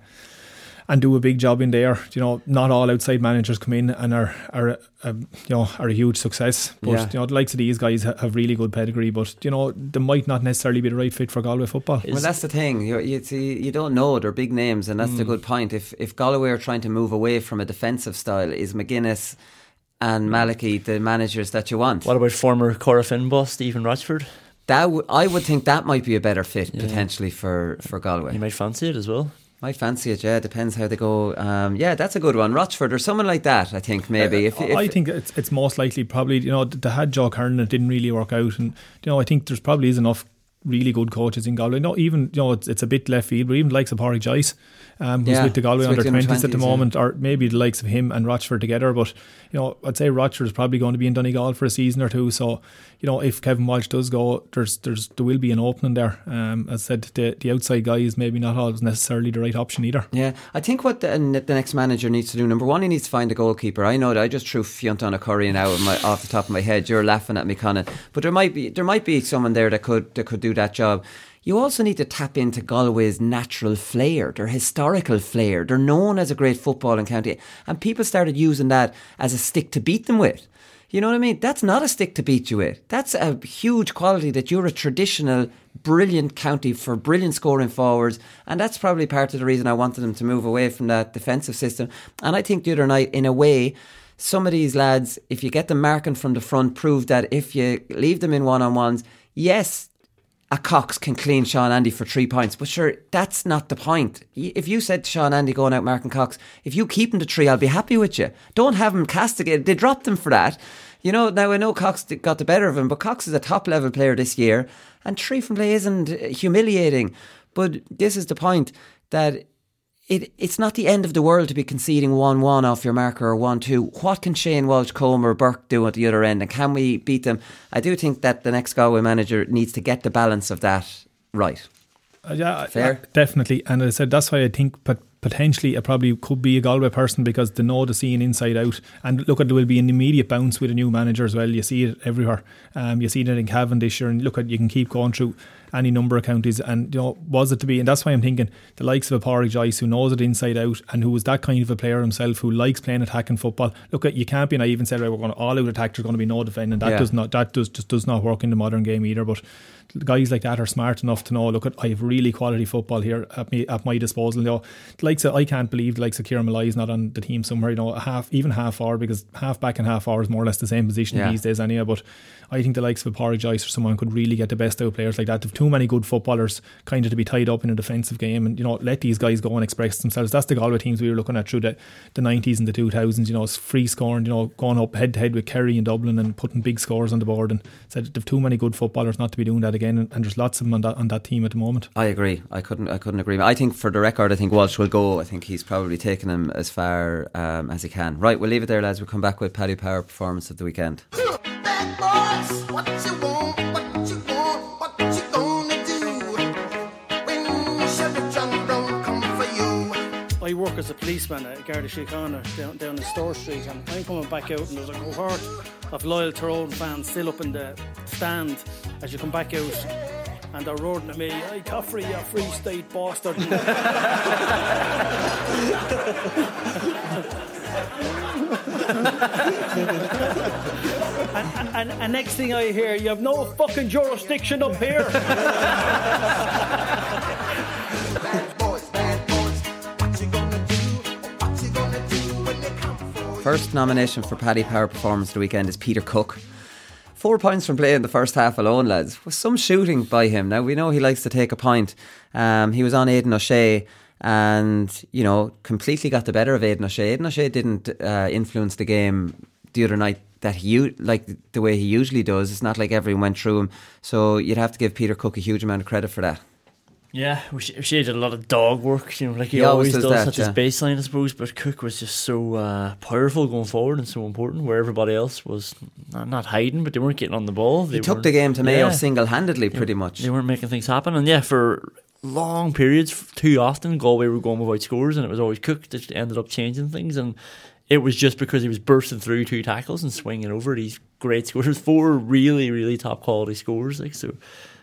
and do a big job in there. You know, not all outside managers come in and are are uh, you know are a huge success. But Yeah. you know, the likes of these guys ha- have really good pedigree. But you know, they might not necessarily be the right fit for Galway football. Well, that's the thing. You, you see, you don't know. They're big names, and that's Mm. the good point. If if Galway are trying to move away from a defensive style, is McGuinness and Malachy the managers that you want? What about former Corofin boss Stephen Rochford? That w- I would think that might be a better fit potentially for for Galway. You might fancy it as well. Might fancy it, yeah. Depends how they go. Um, yeah, that's a good one. Rochford or someone like that. I think maybe. if, if I think it's it's most likely probably you know they had Joe Kern it didn't really work out and you know I think there's probably is enough really good coaches in Galway. No, even you know it's, it's a bit left field, but even the likes of Pádraic Joyce, um, who's Yeah, with the Galway under with the under twenties at the 20s, yeah. moment, or maybe the likes of him and Rochford together. But you know I'd say Rochford is probably going to be in Donegal for a season or two. So you know if Kevin Walsh does go, there's there's there will be an opening there. Um, as I said, the the outside guy is maybe not always necessarily the right option either. Yeah, I think what the, the next manager needs to do. Number one, he needs to find a goalkeeper. I know that I just threw Fiontán Ó Curraoin out of my, off the top of my head. You're laughing at me, Conan, but there might be there might be someone there that could that could do that job. You also need to tap into Galway's natural flair, their historical flair. They're known as a great footballing county, and people started using that as a stick to beat them with. You know what I mean? That's not a stick to beat you with. That's a huge quality that you're a traditional, brilliant county for brilliant scoring forwards. And that's probably part of the reason I wanted them to move away from that defensive system. And I think the other night, in a way, some of these lads, if you get them marking from the front, prove that if you leave them in one on ones, yes, a Cox can clean Sean Andy for three points. But sure, that's not the point. If you said to Sean Andy going out marking Cox, if you keep him to three, I'll be happy with you. Don't have him castigated. They dropped him for that. You know, now I know Cox got the better of him, but Cox is a top level player this year, and three from play isn't humiliating. But this is the point that it, it's not the end of the world to be conceding 1 1 off your marker or 1 2. What can Shane Walsh, Comer, Burke do at the other end? And can we beat them? I do think that the next Galway manager needs to get the balance of that right. Uh, yeah, Fair. uh, definitely. And as I said that's why I think pot- potentially it probably could be a Galway person because they know the scene inside out. And look, at there will be an immediate bounce with a new manager as well. You see it everywhere. Um, you see it in Cavendish, and look at you can keep going through any number of counties. And you know, was it to be? And that's why I'm thinking the likes of a Pádraic Joyce who knows it inside out and who was that kind of a player himself who likes playing attacking football. Look, at you can't be naive and say right, we're going to all out attack. There's going to be no defending. That Yeah. does not that does just does not work in the modern game either. But guys like that are smart enough to know. Look, at I have really quality football here at me at my disposal. You know, the likes of, I can't believe the likes of Kieran Molloy is not on the team somewhere. You know, a half even half hour because half back and half hour is more or less the same position Yeah. these days anyway. But I think the likes of Joyce or someone could really get the best out of players like that. They've too many good footballers kind of to be tied up in a defensive game, and you know, let these guys go and express themselves. That's the Galway teams we were looking at through the the nineties and the two thousands. You know, it's free scoring. You know, going up head to head with Kerry and Dublin and putting big scores on the board. And said they've too many good footballers not to be doing that again. And, and there's lots of them on that on that team at the moment. I agree. I couldn't. I couldn't agree. more. I think for the record, I think Walsh will go. I think he's probably taken him as far um, as he can. Right, we'll leave it there, lads. We'll come back with Paddy Power performance of the weekend. I work as a policeman at Garda Síochána down, down in Store Street, and I'm coming back out, and there's a cohort of loyal Tyrone fans still up in the stand as you come back out. And they're roaring at me, hey, Caffrey, you free state bastard. and, and, and next thing I hear, you have no fucking jurisdiction up here. First nomination for Paddy Power performance of the weekend is Peter Cooke. Four points from play in the first half alone, lads. With some shooting by him. Now we know he likes to take a point. Um, he was on Aidan O'Shea and you know completely got the better of Aidan O'Shea. Aidan O'Shea didn't uh, influence the game the other night that he like the way he usually does. It's not like everyone went through him. So you'd have to give Peter Cooke a huge amount of credit for that. Yeah, she did a lot of dog work, you know, like he, He always does does, that, at yeah. his baseline, I suppose. But Cooke was just so uh, powerful going forward and so important, where everybody else was not, not hiding, but they weren't getting on the ball. They He took the game to Mayo Yeah. single handedly, pretty much. They weren't making things happen, and yeah, for long periods, too often, Galway were going without scores, and it was always Cooke that ended up changing things, and it was just because he was bursting through two tackles and swinging over these great scores, four really, really top quality scores, like so.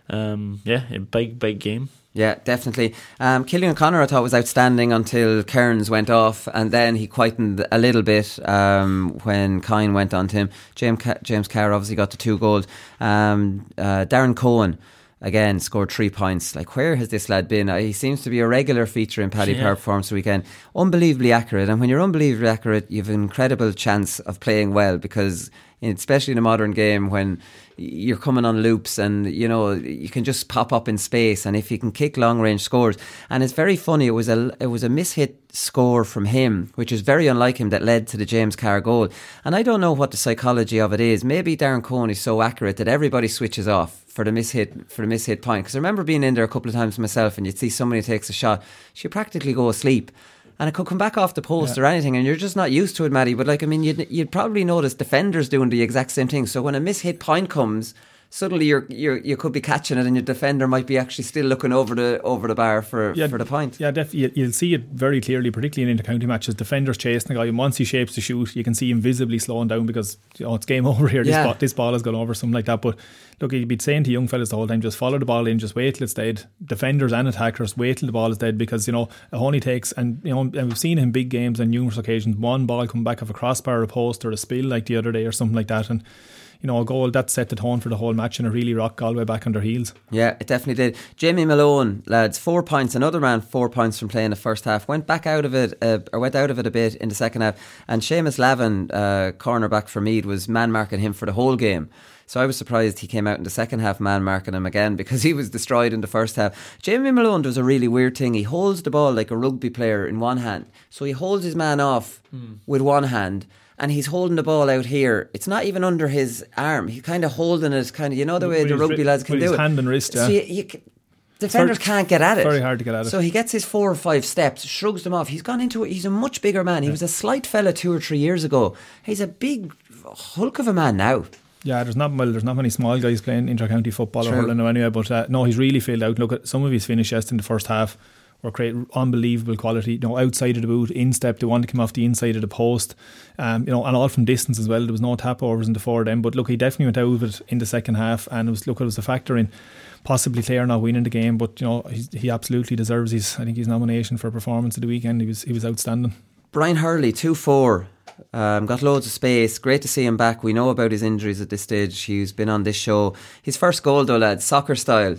Um, yeah, a big, big game. Yeah, definitely. Um, Cillian O'Connor, I thought, was outstanding until Kerin went off, and then he quietened a little bit um, when Kyne went on to him. James, Ca- James Carr obviously got the two goals. Um, uh, Darren Coen. Again, scored three points. Like, where has this lad been? Uh, he seems to be a regular feature in Paddy Yeah. Power Performance Weekend. Unbelievably accurate. And when you're unbelievably accurate, you have an incredible chance of playing well because, especially in a modern game, when you're coming on loops and you know you can just pop up in space and if you can kick long range scores and it's very funny it was a it was a mishit score from him which is very unlike him that led to the James Carr goal and I don't know what the psychology of it is maybe Darren Coen is so accurate that everybody switches off for the mishit for the mishit point because I remember being in there a couple of times myself and you'd see somebody takes a shot she practically go asleep and it could come back off the post or anything, and you're just not used to it, Mattie. But like, I mean, you'd, you'd probably notice defenders doing the exact same thing. So when a mishit point comes, suddenly you're, you're you could be catching it, and your defender might be actually still looking over the over the bar for for the point. Yeah, def- you- you'll see it very clearly, particularly in intercounty matches. Defenders chasing the guy, and once he shapes the shoot, you can see him visibly slowing down because you know, it's game [laughs] over here. This, Yeah. ball, this ball has gone over, something like that. But look, he'd be saying to young fellas the whole time, just follow the ball in, just wait till it's dead. Defenders and attackers, wait till the ball is dead because you know it only takes, and you know, and we've seen him big games on numerous occasions, one ball come back off a crossbar, or a post, or a spill like the other day, or something like that, and. You know, a goal that set the tone for the whole match and it really rocked Galway back on their heels. Yeah, it definitely did. Jamie Malone, lads, four points. Another man, four points from playing the first half. Went back out of it, uh, or went out of it a bit in the second half. And Seamus Lavin, uh, cornerback for Meath, was man marking him for the whole game. So I was surprised he came out in the second half man marking him again [laughs] because he was destroyed in the first half. Jamie Malone does a really weird thing. He holds the ball like a rugby player in one hand. So he holds his man off with one hand and he's holding the ball out here. It's not even under his arm. He's kind of holding it, kind of, you know, the way With the rugby ri- lads can do his it. hand and wrist, So you, you, defenders very- can't get at it. very hard to get at it. So he gets his four or five steps, shrugs them off. He's gone into it. He's a much bigger man. He was a slight fella two or three years ago. He's a big hulk of a man now. Yeah, there's not well, there's not many small guys playing inter-county football True. or hurling now anyway. But uh, no, he's really filled out. Look at some of his finishes in the first half were great, unbelievable quality. You know, outside of the boot, instep, they want to come off the inside of the post. Um, you know, and all from distance as well. There was no tap overs in the forward end. But look, he definitely went out of it in the second half, and it was look, it was a factor in possibly Clare not winning the game. But you know, he absolutely deserves his. I think his nomination for performance of the weekend. He was he was outstanding. Brian Hurley, 2 4. Um, got loads of space. Great to see him back. We know about his injuries at this stage. He's been on this show. His first goal, though, lads, soccer style.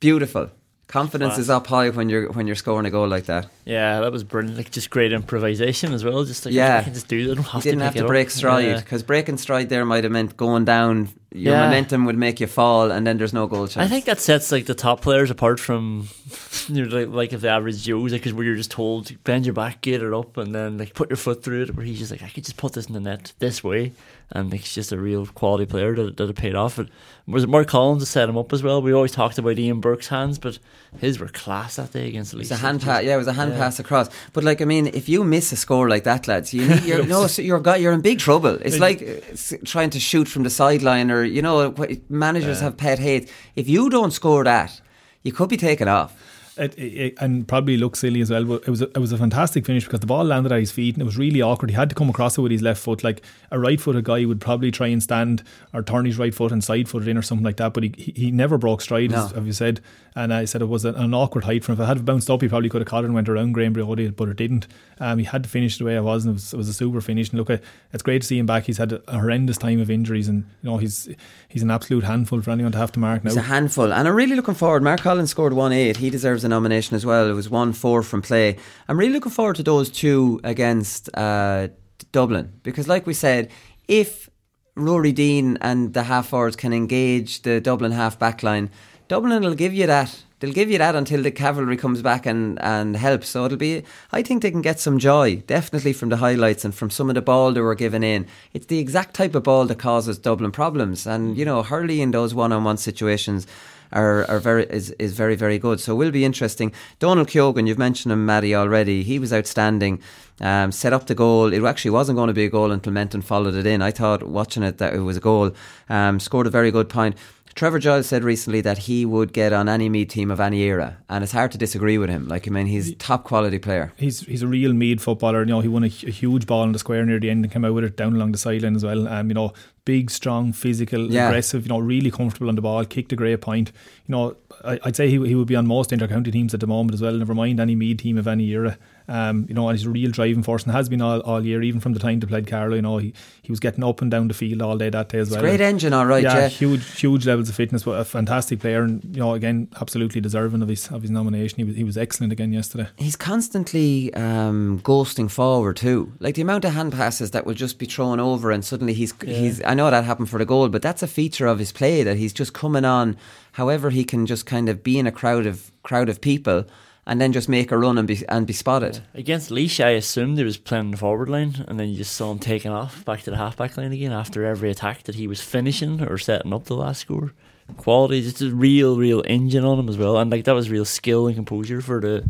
Beautiful. Confidence Class. is up high when you're when you're scoring a goal like that. Yeah, that was brilliant. Like just great improvisation as well. Just like Yeah. I can just do that. I don't [laughs] have He didn't to have to break up. stride Yeah. because breaking stride there might have meant going down. Your Yeah. momentum would make you fall, and then there's no goal chance. I think that sets like the top players apart from [laughs] you know, like, like if the average Joes, like because where you're just told bend your back, get it up, and then like put your foot through it. Where he's just like, I could just put this in the net this way, and like, he's just a real quality player that that it paid off. Was it Mark Collins that set him up as well. We always talked about Ian Burke's hands, but his were class that day against It was Leeds. a hand pass. Yeah, it was a hand Yeah. pass across. But like, I mean, if you miss a score like that, lads, you need, you're [laughs] no, so you're got, you're in big trouble. It's like uh, s- trying to shoot from the sideline, or you know, what- managers have pet hate. If you don't score that, you could be taken off. It, it, and probably looked silly as well, but it was a, it was a fantastic finish because the ball landed at his feet and it was really awkward. He had to come across it with his left foot, like a right-footed guy would probably try and stand or turn his right foot and side-foot it in or something like that. But he he, never broke stride, no. as, as you said. And I said it was an, awkward height for him. If it had bounced up, he probably could have caught it and went around Graham Brody, but it didn't. Um, he had to finish the way it was, and it was, it was a super finish. And look, it's great to see him back. He's had a horrendous time of injuries, and you know he's he's an absolute handful for anyone to have to mark now. He's a handful, and I'm really looking forward. Mark Collins scored one eight. He deserves a nomination as well. It was one four from play. I'm really looking forward to those two against uh, Dublin because, like we said, if Ruairí Deane and the half forwards can engage the Dublin half back line, Dublin will give you that they'll give you that until the cavalry comes back and, and helps. So it'll be, I think they can get some joy, definitely from the highlights and from some of the ball they were given in. It's the exact type of ball that causes Dublin problems. And, you know, Hurley in those one on one situations are, are very is, is very, very good. So it will be interesting. Donal Keogan, you've mentioned him, Mattie, already. He was outstanding. Um, set up the goal. It actually wasn't going to be a goal until Menton followed it in. I thought watching it that it was a goal. Um, scored a very good point. Trevor Giles said recently that he would get on any Meath team of any era, and it's hard to disagree with him. Like I mean, he's top quality player. He's he's a real Meath footballer. You know, he won a, a huge ball in the square near the end and came out with it down along the sideline as well. Um, you know, big, strong, physical, yeah. aggressive. You know, really comfortable on the ball. Kicked a great point. You know, I, would say he he would be on most intercounty teams at the moment as well. Never mind any Meath team of any era. Um, you know, and he's a real driving force and has been all, all year, even from the time to played Carlow. You know, he, he was getting up and down the field all day that day as well. Great engine, all right. Yeah, yeah, huge huge levels of fitness, but a fantastic player, and you know, again, absolutely deserving of his of his nomination. He was he was excellent again yesterday. He's constantly um, ghosting forward too, like the amount of hand passes that will just be thrown over, and suddenly he's yeah. he's. I know that happened for the goal, but that's a feature of his play that he's just coming on. However, he can just kind of be in a crowd of crowd of people and then just make a run and be and be spotted. Against Laois, I assumed he was playing the forward line, and then you just saw him taking off back to the halfback line again after every attack that he was finishing or setting up the last score. Quality, just a real, real engine on him as well, and like that was real skill and composure for the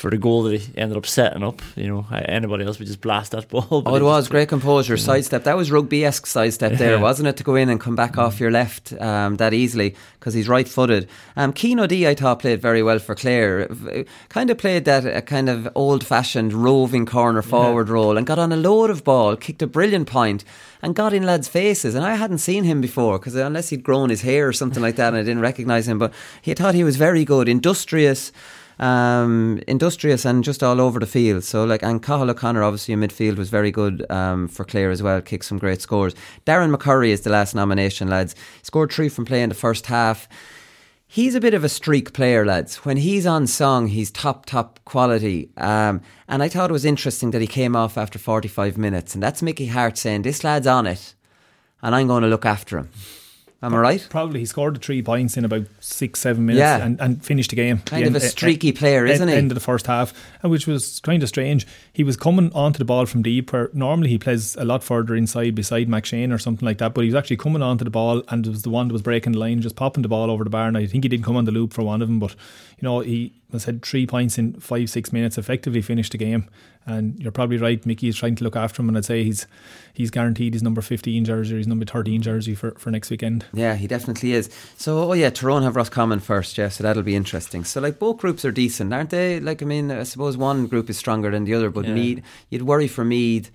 for the goal that he ended up setting up. You know, anybody else would just blast that ball. [laughs] Oh, it was great composure, yeah. sidestep. That was rugby esque sidestep there, yeah. wasn't it? To go in and come back off your left um, that easily because he's right footed. Um, Cian O'Dea, I thought, played very well for Clare. Kind of played that uh, kind of old fashioned roving corner forward role and got on a load of ball, kicked a brilliant point and got in lads' faces. And I hadn't seen him before because unless he'd grown his hair or something like that, and I didn't recognise him. But he thought he was very good, industrious um, industrious and just all over the field. So like and Cathal O'Connor obviously in midfield was very good um, for Clare as well. Kicked some great scores. Darren McCurry is the last nomination, lads. Scored three from play in the first half. He's a bit of a streak player, lads. When he's on song, he's top, top quality. Um, and I thought it was interesting that he came off after 45 minutes. And that's Mickey Harte saying, This lad's on it, and I'm going to look after him. Am I right? Probably he scored the three points in about six, seven minutes yeah. and, and finished the game. Kind the of end, a streaky player, isn't he? End of the first half, uh, which was kind of strange. He was coming onto the ball from deep, where normally he plays a lot further inside beside McShane or something like that. But he was actually coming onto the ball and it was the one that was breaking the line, just popping the ball over the bar. And I think he didn't come on the loop for one of them, but you know he has had three points in five, six minutes, effectively finished the game. And you're probably right, Mickey is trying to look after him, and I'd say he's he's guaranteed his number 15 jersey or his number 13 jersey for, for next weekend. Yeah, he definitely is. So, oh yeah, Tyrone have Roscommon first, yeah, so that'll be interesting. So, like, both groups are decent, aren't they? Like, I mean, I suppose one group is stronger than the other, but yeah. Meath, you'd worry for Meath.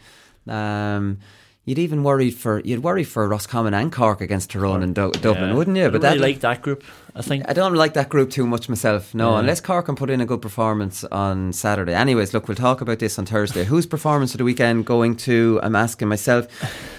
Um, You'd even worry for you'd worry for Roscommon and Cork against Tyrone and Du- Dublin, yeah. wouldn't you? I but really like that group. I think I don't like that group too much myself. No, yeah. unless Cork can put in a good performance on Saturday. Anyways, look, we'll talk about this on Thursday. [laughs] Whose performance of the weekend going to? I'm asking myself.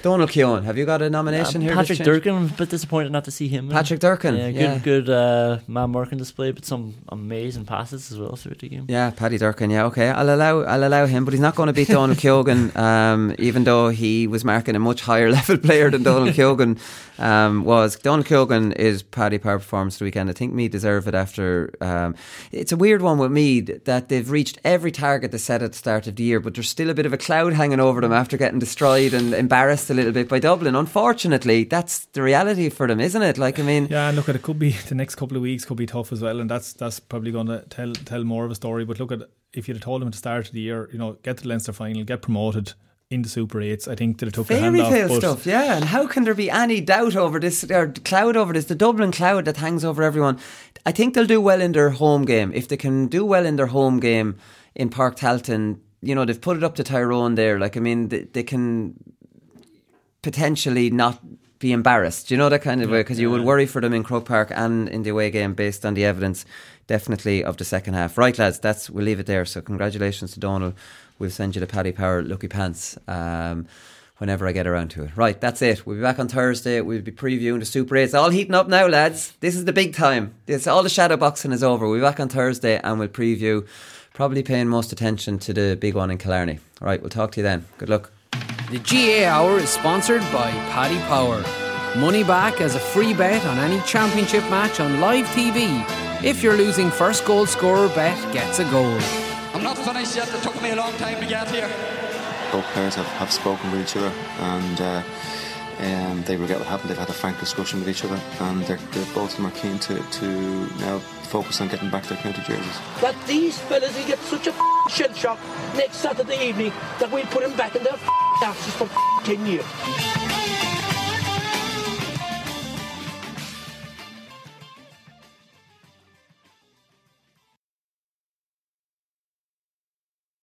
Donal Keogan, have you got a nomination uh, here? Patrick Durcan, a bit disappointed not to see him. Patrick Durcan, yeah, yeah. good, good uh, man working display, but some amazing passes as well through the game. Yeah, Paddy Durcan. Yeah, okay, I'll allow I'll allow him, but he's not going to beat Donal Keogan, [laughs] um, even though he was marking a much higher [laughs] level player than Donal Keogan um, was. Donal Keogan is Paddy Power performance weekend. I think Meath deserve it after. Um, it's a weird one with Meath that they've reached every target they set at the start of the year, but there's still a bit of a cloud hanging over them after getting destroyed and embarrassed a little bit by Dublin. Unfortunately, that's the reality for them, isn't it? Like, I mean, yeah, look at it could be [laughs] the next couple of weeks could be tough as well, and that's that's probably going to tell tell more of a story. But look at if you'd have told them at the start of the year, you know, get to the Leinster final, get promoted in the Super 8s. I think that it took Fairy off. tale but stuff, yeah. And how can there be any doubt over this, or cloud over this, the Dublin cloud that hangs over everyone? I think they'll do well in their home game. If they can do well in their home game in Páirc Tailteann, you know, they've put it up to Tyrone there. Like, I mean, they, they can potentially not be embarrassed. Do you know that kind of way? Because you would worry for them in Croke Park and in the away game based on the evidence, definitely of the second half. Right, lads, that's we'll leave it there. So congratulations to Donal. We'll send you the Paddy Power Lucky Pants. Um, Whenever I get around to it. Right, that's it. We'll be back on Thursday. We'll be previewing the Super 8. It's all heating up now, lads. This is the big time. This all the shadow boxing is over. We'll be back on Thursday and we'll preview, probably paying most attention to the big one in Killarney. All right, we'll talk to you then. Good luck. The GAA Hour is sponsored by Paddy Power. Money back as a free bet on any championship match on live TV. If you're losing first goal scorer bet gets a goal. I'm not finished yet. It took me a long time to get here. both players have, have spoken with each other and uh, um, they regret what happened. They've had a frank discussion with each other and they're, they're, both of them are keen to, to now focus on getting back to their county jerseys. That these fellas will get such a shell shock next Saturday evening that we'll put them back in their asses for 10 years.